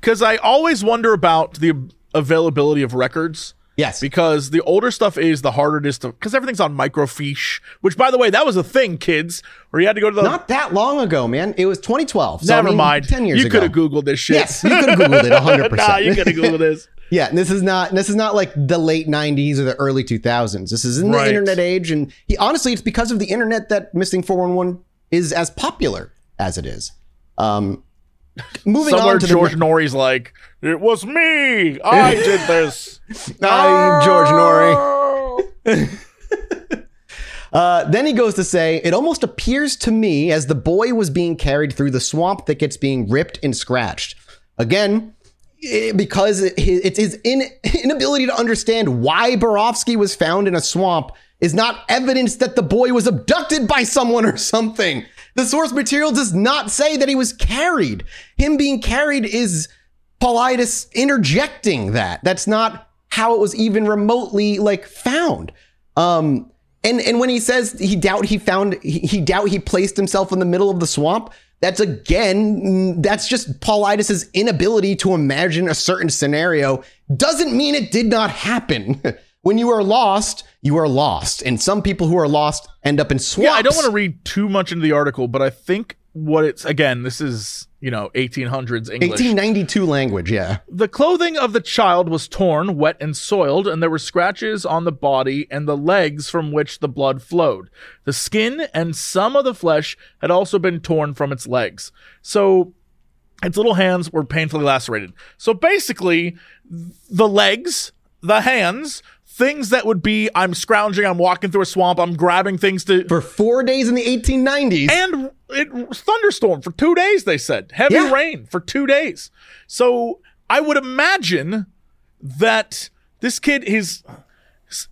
Because I always wonder about the availability of records yes. because the older stuff is the harder it is to because everything's on microfiche which by the way that was a thing kids where you had to go to the Not that long ago, man. It was 2012. So, I never mean, mind 10 years you ago. could have googled this shit Yes, you could have googled it 100%. nah you could have googled this Yeah, and this is not this is not like the late 90s or the early 2000s. This is in Right. the internet age and he, honestly it's because of the internet that Missing 411 is as popular as it is. Um moving somewhere on to george the Noory's like it was me i did this Hi, George Noory. Uh, then he goes to say, It almost appears to me as the boy was being carried through the swamp thickets being ripped and scratched. Again, eh, because it- it's his in, inability to understand why Borofsky was found in a swamp is not evidence that the boy was abducted by someone or something. The source material does not say that he was carried. Him being carried is Paulides interjecting that. That's not how it was even remotely like found. Um, and and when he says he doubt he found he, he doubt he placed himself in the middle of the swamp, that's again that's just Paulides' inability to imagine a certain scenario. Doesn't mean it did not happen. when you are lost, you are lost, and some people who are lost end up in swamps. yeah i don't want to read too much into the article but i think what it's again this is you know 1800s english 1892 language, yeah. The clothing of the child was torn, wet, and soiled, and there were scratches on the body and the legs from which the blood flowed. The skin and some of the flesh had also been torn from its legs. So its little hands were painfully lacerated. So basically, the legs, the hands, things that would be I'm scrounging, I'm walking through a swamp, I'm grabbing things to For four days in the 1890s. and it thunderstorm for two days. They said heavy Yeah. rain for two days. So I would imagine that this kid is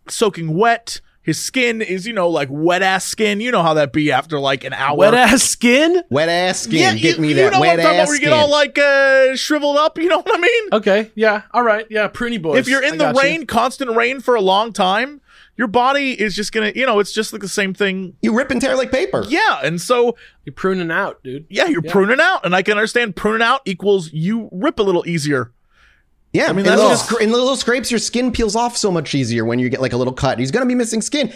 soaking wet. His skin is, you know, like wet ass skin. You know how that be after like an hour. Wet ass skin. wet ass skin. Yeah, Get you, me you that know what wet I'm talking about ass where you skin. get all like uh, shriveled up. You know what I mean? Okay. Yeah. All right. Yeah. Pruny boys. if you're in I the got you. rain, constant rain for a long time, your body is just gonna, you know, it's just like the same thing. you rip and tear like paper. Yeah, and so you're pruning out, dude. yeah, you're pruning out, and I can understand pruning out equals you rip a little easier. Yeah, I mean, that's little, just- and little scrapes, your skin peels off so much easier when you get like a little cut. He's going to be missing skin.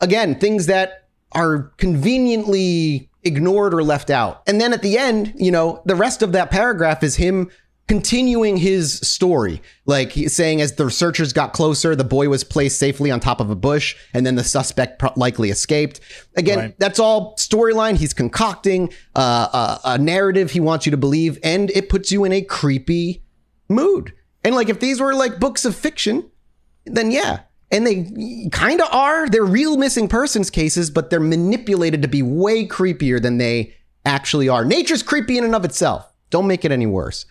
Again, things that are conveniently ignored or left out. And then at the end, you know, the rest of that paragraph is him continuing his story. Like he's saying, as the researchers got closer, the boy was placed safely on top of a bush, and then the suspect pro- likely escaped. Again, Right. that's all storyline. He's concocting uh, a, a narrative he wants you to believe, and it puts you in a creepy mood. And like if these were like books of fiction, then yeah. And they kind of are. They're real missing persons cases, but they're manipulated to be way creepier than they actually are. Nature's creepy in and of itself. Don't make it any worse.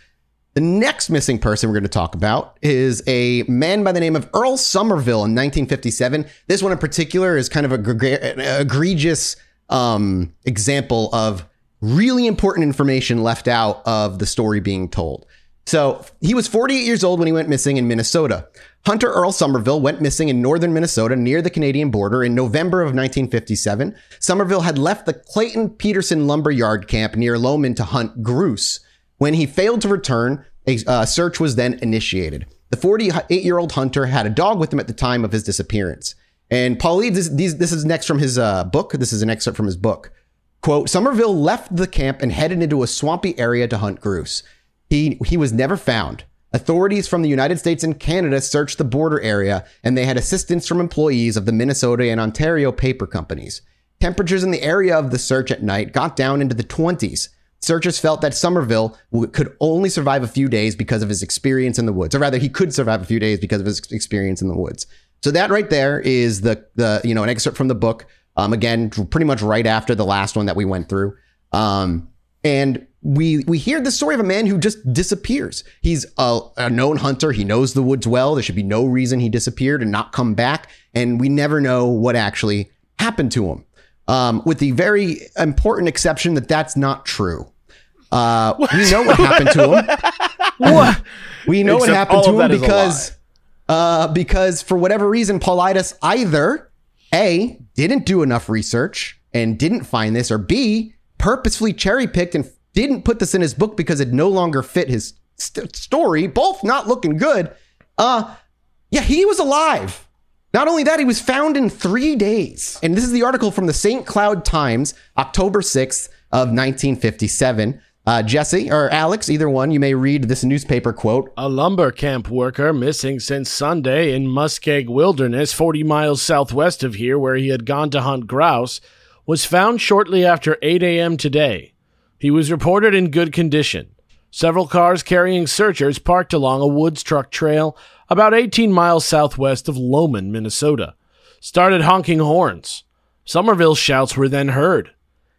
The next missing person we're going to talk about is a man by the name of Earl Somerville in 1957. This one in particular is kind of a egregious um, example of really important information left out of the story being told. So he was 48 years old when he went missing in Minnesota. Hunter Earl Somerville went missing in northern Minnesota near the Canadian border in November of 1957. Somerville had left the Clayton Peterson lumber yard camp near Loman to hunt grouse. When he failed to return, a uh, search was then initiated. The 48 year old hunter had a dog with him at the time of his disappearance. And Paulie, this, these, this is next from his uh, book. This is an excerpt from his book. Quote, Somerville left the camp and headed into a swampy area to hunt grouse. He, he was never found. Authorities from the United States and Canada searched the border area, and they had assistance from employees of the Minnesota and Ontario paper companies. Temperatures in the area of the search at night got down into the 20s. Searchers felt that Somerville could only survive a few days because of his experience in the woods, or rather, he could survive a few days because of his experience in the woods. So that right there is the the you know an excerpt from the book. Um, again, pretty much right after the last one that we went through. Um, and we we hear the story of a man who just disappears. He's a, a known hunter. He knows the woods well. There should be no reason he disappeared and not come back. And we never know what actually happened to him. Um, with the very important exception that that's not true. Uh, we know what happened to him. We know what happened to him that is a because uh, because for whatever reason, Paulides either A didn't do enough research and didn't find this, or B purposefully cherry picked and didn't put this in his book because it no longer fit his st- story. Both not looking good. Uh, yeah, he was alive. Not only that, he was found in three days. And this is the article from the St. Cloud Times, October 6th of 1957. Uh, Jesse or Alex, either one, you may read this newspaper quote. A lumber camp worker missing since Sunday in Muskeg Wilderness, 40 miles southwest of here, where he had gone to hunt grouse, was found shortly after 8 a.m. today. He was reported in good condition. Several cars carrying searchers parked along a woods truck trail about 18 miles southwest of Loman, Minnesota, started honking horns. Somerville's shouts were then heard.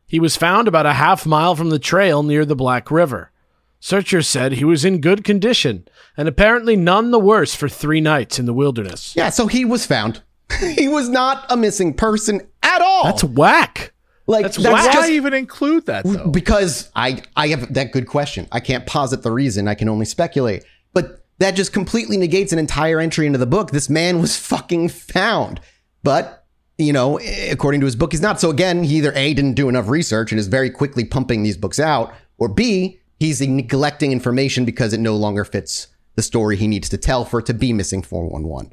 He was found about a half mile from the trail near the Black River. Searchers said he was in good condition and apparently none the worse for three nights in the wilderness. Yeah, so he was found. he was not a missing person at all. That's whack. like that's that's, Why just even include that though? because I I have that good question. I can't posit the reason. I can only speculate. But that just completely negates an entire entry into the book. This man was fucking found. But you know, according to his book, he's not. So again, he either A didn't do enough research and is very quickly pumping these books out, or B, he's neglecting information because it no longer fits the story he needs to tell for it to be missing 411.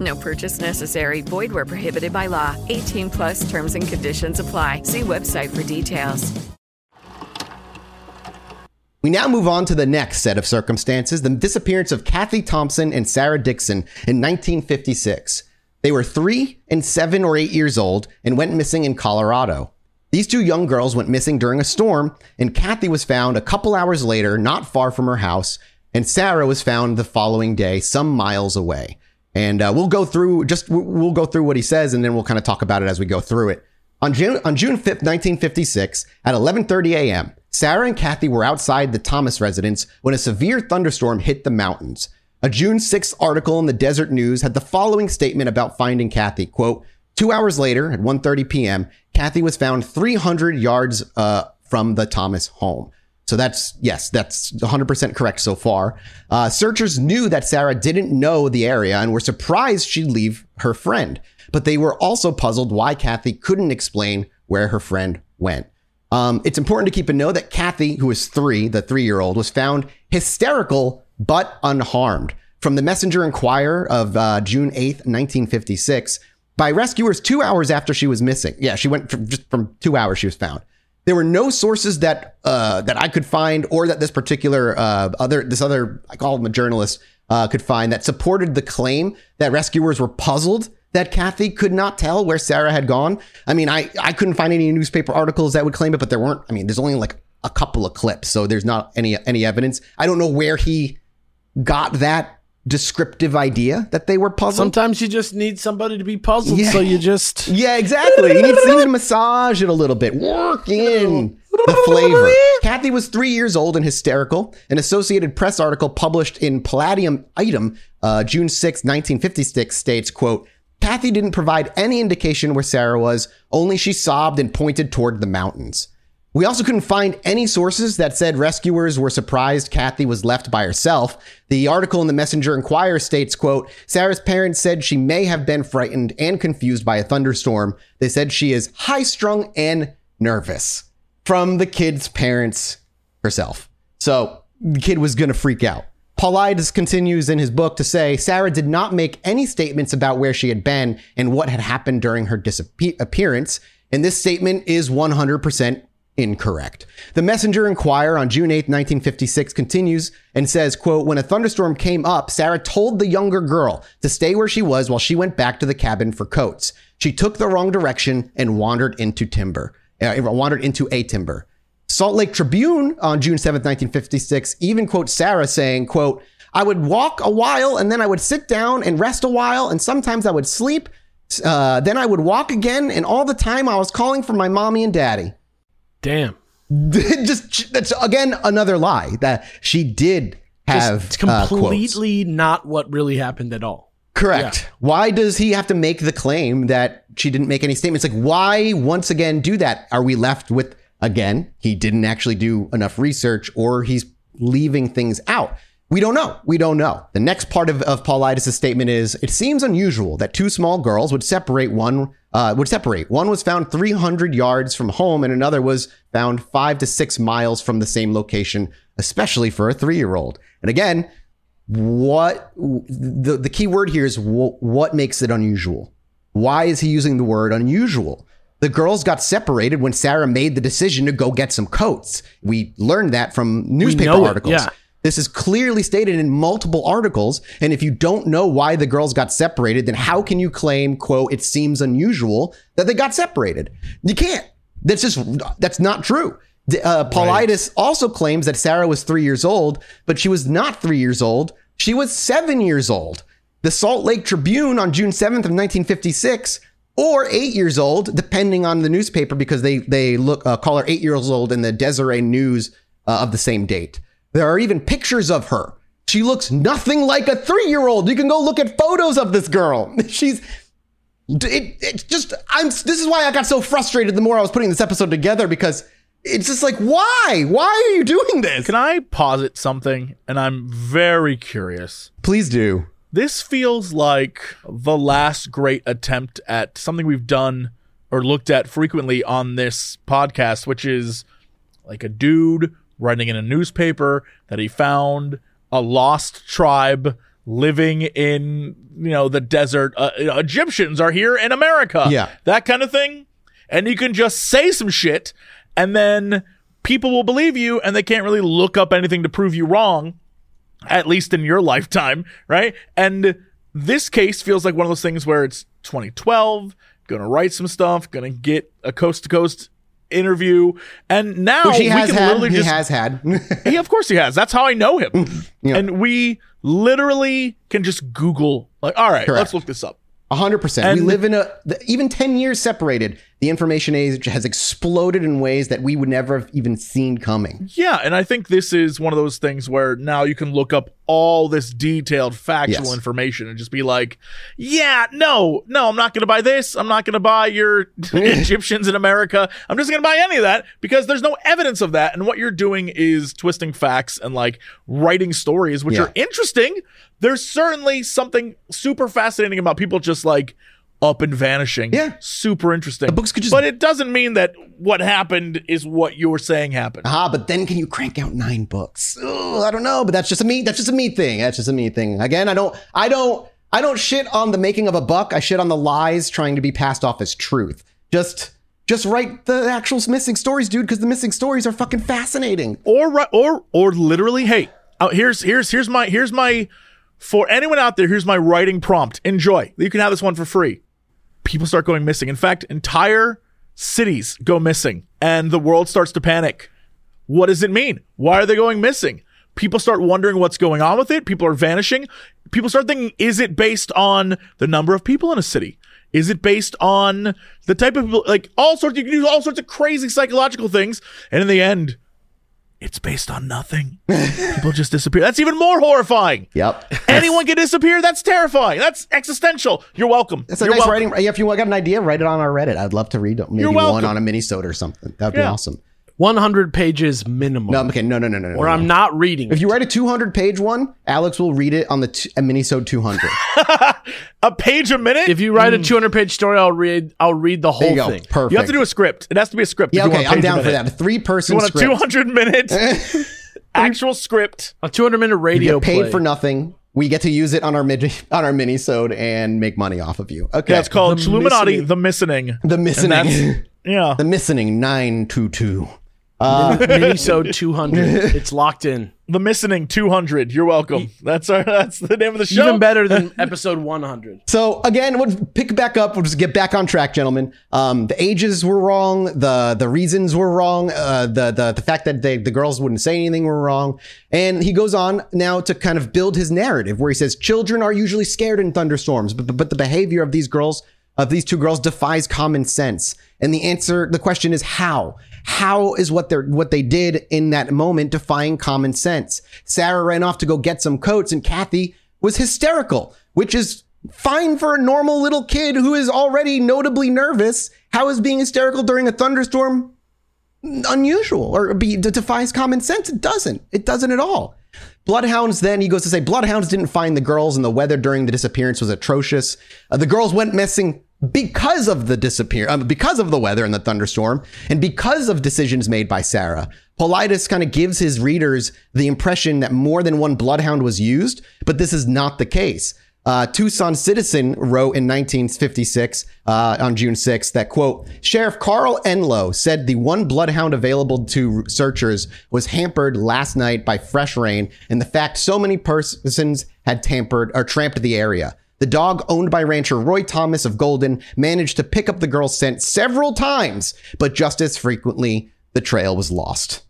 No purchase necessary. Void where prohibited by law. 18 plus terms and conditions apply. See website for details. We now move on to the next set of circumstances the disappearance of Kathy Thompson and Sarah Dixon in 1956. They were three and seven or eight years old and went missing in Colorado. These two young girls went missing during a storm, and Kathy was found a couple hours later, not far from her house, and Sarah was found the following day, some miles away. And uh, we'll go through just we'll go through what he says, and then we'll kind of talk about it as we go through it. On June on June 5th, 1956, at 11:30 a.m., Sarah and Kathy were outside the Thomas residence when a severe thunderstorm hit the mountains. A June 6th article in the Desert News had the following statement about finding Kathy. Quote, two hours later at 1.30 p.m., Kathy was found 300 yards uh, from the Thomas home. So that's, yes, that's 100% correct so far. Uh, searchers knew that Sarah didn't know the area and were surprised she'd leave her friend. But they were also puzzled why Kathy couldn't explain where her friend went. Um, it's important to keep in note that Kathy, who was three, the three year old, was found hysterical but unharmed. From the Messenger Inquirer of uh, June 8th, 1956, by rescuers two hours after she was missing. Yeah, she went from just from two hours she was found. There were no sources that uh, that I could find, or that this particular uh, other this other I call him a journalist uh, could find that supported the claim that rescuers were puzzled that Kathy could not tell where Sarah had gone. I mean, I, I couldn't find any newspaper articles that would claim it, but there weren't. I mean, there's only like a couple of clips, so there's not any any evidence. I don't know where he got that descriptive idea that they were puzzled. Sometimes you just need somebody to be puzzled, Yeah. so you just Yeah, exactly. You need to massage it a little bit. Work in the flavor. Kathy was three years old and hysterical. An Associated Press article published in Palladium Item, uh, June 6, 1956, states, quote, Kathy didn't provide any indication where Sarah was, only she sobbed and pointed toward the mountains. We also couldn't find any sources that said rescuers were surprised Kathy was left by herself. The article in the Messenger Inquirer states, quote, Sarah's parents said she may have been frightened and confused by a thunderstorm. They said she is high strung and nervous from the kid's parents herself. So the kid was going to freak out. Paulides continues in his book to say Sarah did not make any statements about where she had been and what had happened during her disappearance, and this statement is 100% incorrect. The Messenger Inquirer on June 8, 1956 continues and says, quote, when a thunderstorm came up, Sarah told the younger girl to stay where she was while she went back to the cabin for coats. She took the wrong direction and wandered into timber, uh, wandered into a timber. Salt Lake Tribune on June 7th, 1956 even quotes Sarah saying, quote, I would walk a while and then I would sit down and rest a while and sometimes I would sleep. Uh, then I would walk again and all the time I was calling for my mommy and daddy. Damn. Just that's again another lie that she did have Just uh, completely not what really happened at all. Correct. Why does he have to make the claim that she didn't make any statements? Like, why once again do that? Are we left with, again, he didn't actually do enough research or he's leaving things out? We don't know. We don't know. The next part of, of Paulides' statement is it seems unusual that two small girls would separate one, uh, would separate. One was found 300 yards from home and another was found five to six miles from the same location, especially for a three year old. And again, what the, the key word here is wh- what makes it unusual why is he using the word unusual the girls got separated when sarah made the decision to go get some coats we learned that from newspaper know it, articles yeah. This is clearly stated in multiple articles and if you don't know why the girls got separated then how can you claim quote it seems unusual that they got separated you can't that's just that's not true uh, Paulides also claims that Sarah was three years old, but she was not three years old. She was seven years old. The Salt Lake Tribune on June 7th of 1956, or eight years old, depending on the newspaper, because they they look uh, call her eight years old in the Desiree News uh, of the same date. There are even pictures of her She looks nothing like a three year old. You can go look at photos of this girl. She's it, it's just I'm this is why I got so frustrated the more I was putting this episode together because it's just like why why are you doing this Can I posit something? And I'm very curious. please do This feels like the last great attempt at something we've done or looked at frequently on this podcast, which is like a dude writing in a newspaper that he found a lost tribe living in you know the desert uh, egyptians are here in america Yeah. that kind of thing and you can just say some shit and then people will believe you and they can't really look up anything to prove you wrong at least in your lifetime, right? And this case feels like one of those things where it's 2012, gonna write some stuff, gonna get a coast to coast interview, and now which he has had he just has had he of course he has. That's how I know him. Yeah. And we literally can just Google like, all right, Correct. let's look this up. hundred percent. We live in a even ten years separated. The information age has exploded in ways that we would never have even seen coming. Yeah, and I think this is one of those things where now you can look up all this detailed factual Yes. information and just be like, yeah, no, no, I'm not going to buy this. I'm not going to buy your Egyptians in America. I'm just going to buy any of that because there's no evidence of that. And what you're doing is twisting facts and like writing stories, which Yeah. are interesting. There's certainly something super fascinating about people just like up and vanishing. Yeah. Super interesting. The books could just- but it doesn't mean that what happened is what you're saying happened. Ah, but then can you crank out nine books? Ugh, I don't know, but that's just a me. That's just a me thing. That's just a me thing. Again, I don't. I don't. I don't shit on the making of a buck. I shit on the lies trying to be passed off as truth. Just, just write the actual missing stories, dude, because the missing stories are fucking fascinating. or or or literally hey uh, here's here's here's my here's my for anyone out there here's my writing prompt enjoy you can have this one for free people start going missing. In fact entire cities go missing and the world starts to panic. What does it mean? Why are they going missing? People start wondering what's going on with it. People are vanishing. People start thinking is it based on the number of people in a city? Is it based on the type of people like all sorts you can do all sorts of crazy psychological things. And in the end it's based on nothing. People just disappear. That's even more horrifying. Yep. Anyone can disappear. That's terrifying. That's existential. You're welcome. That's a You're nice welcome. writing. Yeah, if you got an idea, write it on our Reddit. I'd love to read it. Maybe one on a minisode or something. That'd be Yeah. awesome. 100 pages minimum. No, okay, no, no, no, no, or no. I'm not reading. If it. you write a 200 page one, Alex will read it on the t- a minisode 200. A page a minute. if you write a 200 page story, I'll read. I'll read the Mm. Whole thing. Perfect. you have to do a script. It has to be a script. yeah, okay, a I'm down for that. A three person. You want a script. 200 minute actual script. A 200 minute radio. You get paid play. for nothing. We get to use it on our mid on our minisode and make money off of you. Okay. Yeah, it's called The Illuminati, the Missing. the missing. Yeah. the missing 922. Minisode 200. It's locked in. The Missing 200. You're welcome. That's our that's the name of the show. Even better than episode 100. So again, we'll pick back up. We'll just get back on track, gentlemen. Um, the ages were wrong. The the reasons were wrong. Uh, the the the fact that they, the girls wouldn't say anything were wrong. And he goes on now to kind of build his narrative, where he says children are usually scared in thunderstorms, but but the behavior of these girls of these two girls defies common sense. And the answer, the question is how. How is what they what they did in that moment defying common sense? Sarah ran off to go get some coats, and Kathy was hysterical, which is fine for a normal little kid who is already notably nervous. How is being hysterical during a thunderstorm unusual or be, defies common sense? It doesn't. It doesn't at all. Bloodhounds, then he goes to say, Bloodhounds didn't find the girls, and the weather during the disappearance was atrocious. Uh, the girls went missing because of the disappear, um, because of the weather and the thunderstorm, and because of decisions made by Sarah. Paulides kind of gives his readers the impression that more than one bloodhound was used, but this is not the case. Uh, Tucson Citizen wrote in 1956 uh, on June 6th that quote Sheriff Carl Enlow said the one bloodhound available to searchers was hampered last night by fresh rain and the fact so many persons had tampered or tramped the area. The dog owned by rancher Roy Thomas of Golden managed to pick up the girl's scent several times, but just as frequently the trail was lost.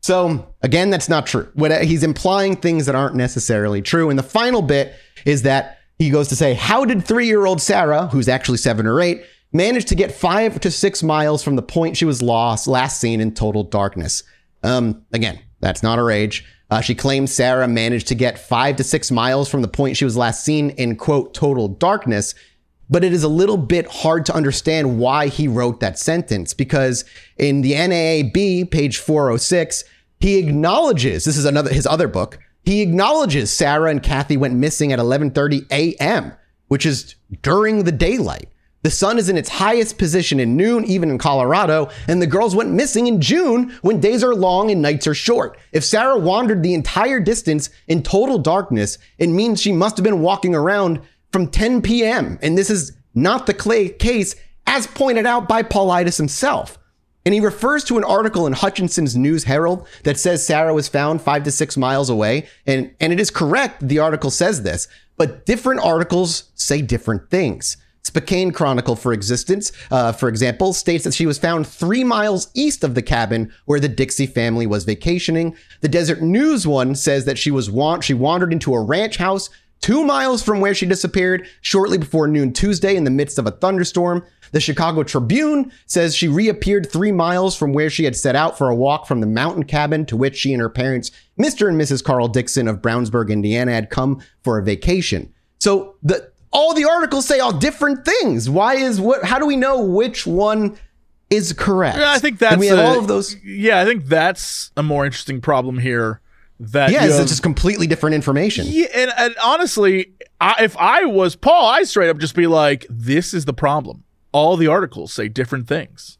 So again, that's not true. What he's implying things that aren't necessarily true. And the final bit is that he goes to say, "How did three-year-old Sarah, who's actually seven or eight, manage to get five to six miles from the point she was lost, last seen in total darkness?" Um, again, that's not her age. Uh, she claims Sarah managed to get five to six miles from the point she was last seen in quote total darkness. But it is a little bit hard to understand why he wrote that sentence because in the NAAB, page 406, he acknowledges this is another his other book. He acknowledges Sarah and Kathy went missing at 11:30 a.m., which is during the daylight. The sun is in its highest position in noon, even in Colorado, and the girls went missing in June when days are long and nights are short. If Sarah wandered the entire distance in total darkness, it means she must have been walking around from 10 p.m. And this is not the clay case, as pointed out by Paulides himself. And he refers to an article in Hutchinson's News Herald that says Sarah was found five to six miles away. And, and it is correct, the article says this, but different articles say different things. Spokane Chronicle, for existence, uh, for example, states that she was found three miles east of the cabin where the Dixie family was vacationing. The Deseret News one says that she was wa- she wandered into a ranch house two miles from where she disappeared shortly before noon Tuesday in the midst of a thunderstorm. The Chicago Tribune says she reappeared three miles from where she had set out for a walk from the mountain cabin to which she and her parents, Mr. and Mrs. Carl Dixon of Brownsburg, Indiana, had come for a vacation. So the all the articles say all different things. Why is what? How do we know which one is correct? Yeah, I think that's and we have a- all of those. Yeah, I think that's a more interesting problem here. That Yeah, you it's just completely different information. Yeah, and, and honestly, I, if I was Paul, I straight up just be like, "This is the problem. All the articles say different things."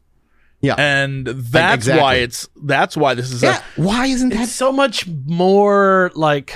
Yeah, and that's exactly. why it's that's why this is Yeah, why isn't that so much more like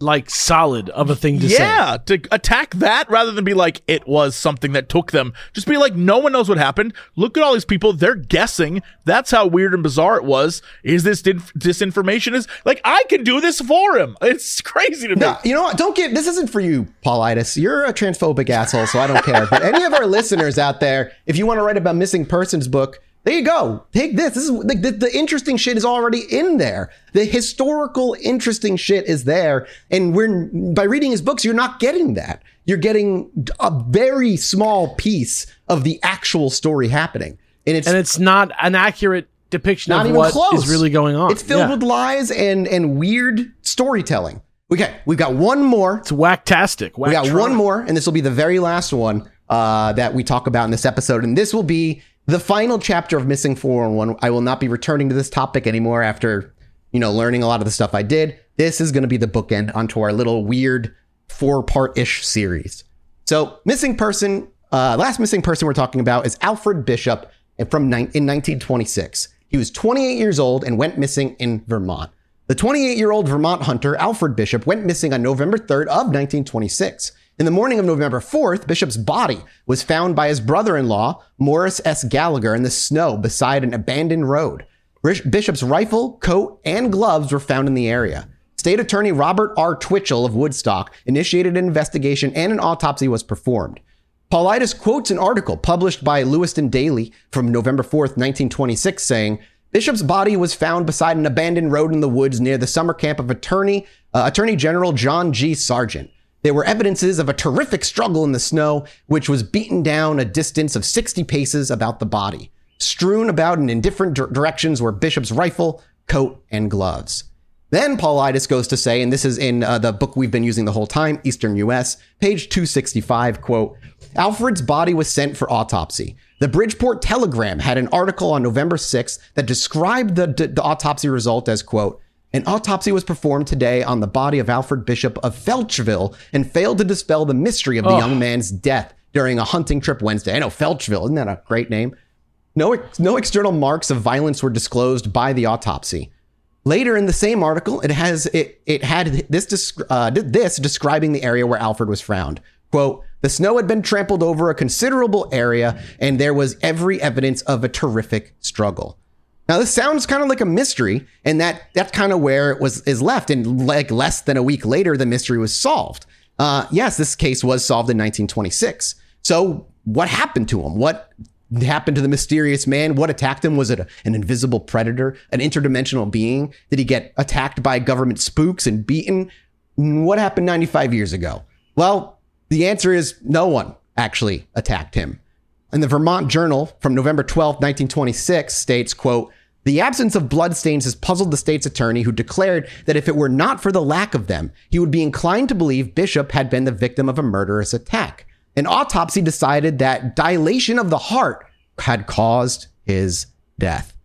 like solid of a thing to say? yeah, to attack that rather than be like it was something that took them. Just be like, no one knows what happened. Look at all these people; they're guessing. That's how weird and bizarre it was. Is this din- disinformation? Is like I can do this for him. It's crazy to me. No, you know what? Don't get this isn't for you, Paulides. You're a transphobic asshole, so I don't care. But any of our listeners out there, if you want to write about missing persons book, there you go. Take this. This is like the, the interesting shit is already in there. The historical interesting shit is there, and we're by reading his books, you're not getting that. You're getting a very small piece of the actual story happening, and it's and it's not an accurate depiction not of even what close. is really going on. It's filled Yeah. with lies and and weird storytelling. Okay, we've got one more. It's whacktastic. We got one more, and this will be the very last one uh, that we talk about in this episode. And this will be the final chapter of Missing 411. I will not be returning to this topic anymore after, you know, learning a lot of the stuff I did. This is going to be the bookend onto our little weird four part ish series. So, missing person, uh, last missing person we're talking about is Alfred Bishop from nine in 1926. He was 28 years old and went missing in Vermont. The 28 year old Vermont hunter, Alfred Bishop, went missing on November 3rd of 1926. In the morning of November 4th, Bishop's body was found by his brother in law, Morris S. Gallagher, in the snow beside an abandoned road. Bishop's rifle, coat, and gloves were found in the area. State Attorney Robert R. Twitchell of Woodstock initiated an investigation and an autopsy was performed. Paulides quotes an article published by Lewiston Daily from November 4th, 1926, saying, Bishop's body was found beside an abandoned road in the woods near the summer camp of Attorney, uh, Attorney General John G. Sargent. There were evidences of a terrific struggle in the snow, which was beaten down a distance of 60 paces about the body. Strewn about in different directions were Bishop's rifle, coat, and gloves. Then Paulides goes to say, and this is in uh, the book we've been using the whole time, Eastern US, page 265, quote, Alfred's body was sent for autopsy. The Bridgeport Telegram had an article on November 6th that described the, the autopsy result as, quote, an autopsy was performed today on the body of Alfred Bishop of Felchville and failed to dispel the mystery of the Oh. young man's death during a hunting trip Wednesday. I know Felchville, isn't that a great name? No, no external marks of violence were disclosed by the autopsy. Later in the same article, it has it it had this uh, this describing the area where Alfred was found. Quote: The snow had been trampled over a considerable area, and there was every evidence of a terrific struggle. Now this sounds kind of like a mystery, and that that's kind of where it was is left. And like less than a week later, the mystery was solved. Uh, yes, this case was solved in 1926. So what happened to him? What happened to the mysterious man? What attacked him? Was it a- an invisible predator, an interdimensional being? Did he get attacked by government spooks and beaten? What happened 95 years ago? Well, the answer is no one actually attacked him. And the Vermont Journal from November 12, 1926 states, quote, The absence of bloodstains has puzzled the state's attorney, who declared that if it were not for the lack of them, he would be inclined to believe Bishop had been the victim of a murderous attack. An autopsy decided that dilation of the heart had caused his death.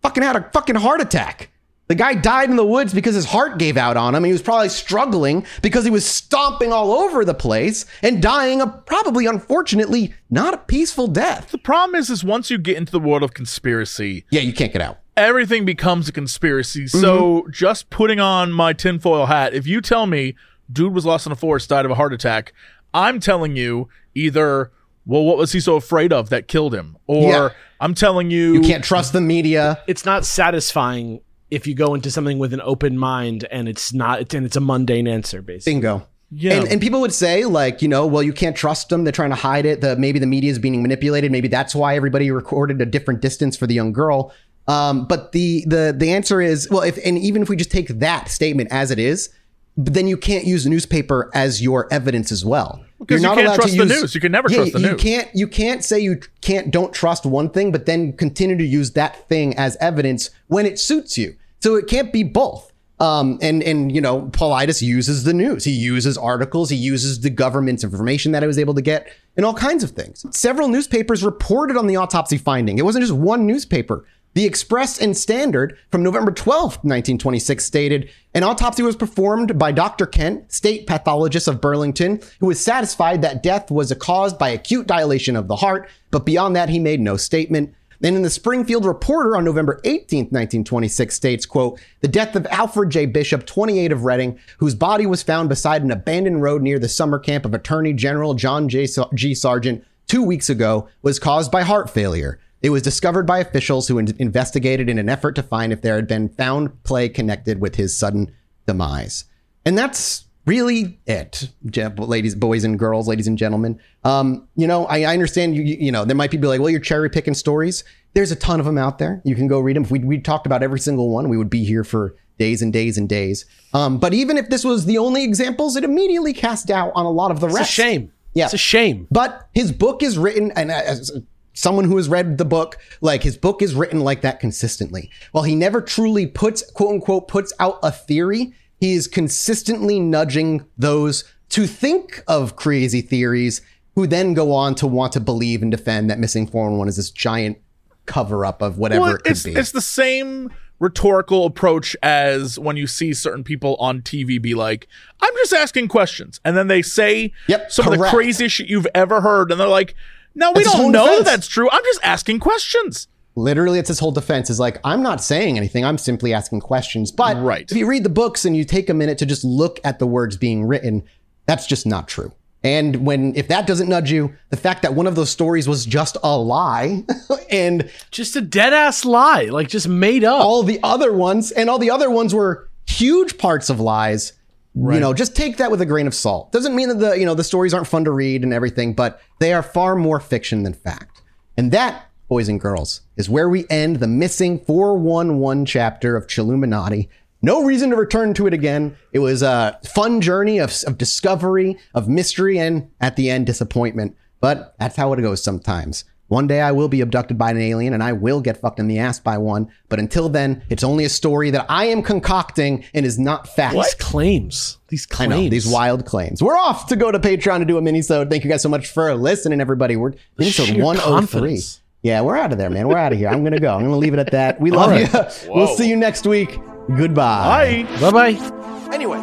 Fucking had a fucking heart attack. The guy died in the woods because his heart gave out on him. And he was probably struggling because he was stomping all over the place and dying a probably, unfortunately, not a peaceful death. The problem is, is once you get into the world of conspiracy, Yeah, you can't get out. everything becomes a conspiracy. Mm-hmm. So just putting on my tinfoil hat, if you tell me dude was lost in a forest, died of a heart attack, I'm telling you either, well, what was he so afraid of that killed him? Or Yeah. I'm telling you, You can't trust the media. It's not satisfying if you go into something with an open mind and it's not and it's a mundane answer basically. Bingo. Yeah. And, and people would say, like, you know, well, you can't trust them. They're trying to hide it. The, maybe the media is being manipulated. Maybe that's why everybody recorded a different distance for the young girl. Um, but the the the answer is, well, if and even if we just take that statement as it is, but then you can't use the newspaper as your evidence as well. Because you can't allowed trust the news. You can never trust the you news. can't you can't say you can't don't trust one thing, but then continue to use that thing as evidence when it suits you. So it can't be both. Um, and and you know, Paulides uses the news. He uses articles. He uses the government's information that I was able to get, and all kinds of things. Several newspapers reported on the autopsy finding. It wasn't just one newspaper. The Express and Standard from November 12th, 1926 stated an autopsy was performed by Dr. Kent, state pathologist of Burlington, who was satisfied that death was caused by acute dilation of the heart, but beyond that, he made no statement. And in the Springfield Reporter on November 18, 1926 states, quote, the death of Alfred J. Bishop, 28 of Reading, whose body was found beside an abandoned road near the summer camp of Attorney General John J. G. Sargent two weeks ago, was caused by heart failure. It was discovered by officials who in- investigated in an effort to find if there had been found play connected with his sudden demise. And that's really it, ladies, boys and girls, ladies and gentlemen. Um, you know, I, I understand you, you know, there might be like, well, you're cherry picking stories. There's a ton of them out there. You can go read them. If we, we talked about every single one, we would be here for days and days and days. Um, but even if this was the only examples, it immediately cast doubt on a lot of the rest. It's a shame. Yeah. It's a shame. But his book is written, and as someone who has read the book, like his book is written like that consistently. While he never truly puts, quote unquote, puts out a theory, he is consistently nudging those to think of crazy theories who then go on to want to believe and defend that missing 411 is this giant cover up of whatever Well, it could it's, be. it's the same rhetorical approach as when you see certain people on TV be like, I'm just asking questions. And then they say Yep, some of the craziest shit you've ever heard. And they're like, no, we That's don't know defense. that's true. I'm just asking questions. Literally, it's his whole defense is like, I'm not saying anything. I'm simply asking questions. But Right. if you read the books and you take a minute to just look at the words being written, that's just not true. And when, if that doesn't nudge you, the fact that one of those stories was just a lie and Just a dead ass lie, like just made up. all the other ones, and all the other ones were huge parts of lies. You know, just take that with a grain of salt. Doesn't mean that the, you know, the stories aren't fun to read and everything, but they are far more fiction than fact. And that, boys and girls, is where we end the missing 411 chapter of Chilluminati. No reason to return to it again. It was a fun journey of, of discovery, of mystery, and at the end, disappointment. But that's how it goes sometimes. One day I will be abducted by an alien and I will get fucked in the ass by one. But until then, it's only a story that I am concocting and is not fact. These claims. These I claims. know these wild claims. We're off to go to Patreon to do a mini Thank you guys so much for listening, everybody. We're episode 103. confidence. Yeah, we're out of there, man. We're out of here. I'm gonna go. I'm gonna leave it at that. We love you. we'll see you next week. Goodbye. Bye. Bye bye. Anyway,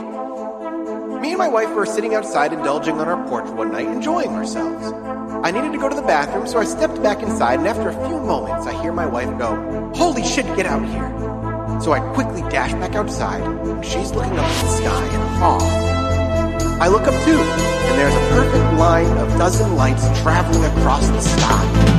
me and my wife were sitting outside indulging on our porch one night, enjoying ourselves. I needed to go to the bathroom, so I stepped back inside, and after a few moments, I hear my wife go, Holy shit, get out of here! So I quickly dash back outside, and she's looking up at the sky in awe. I look up too, and there's a perfect line of dozen lights traveling across the sky.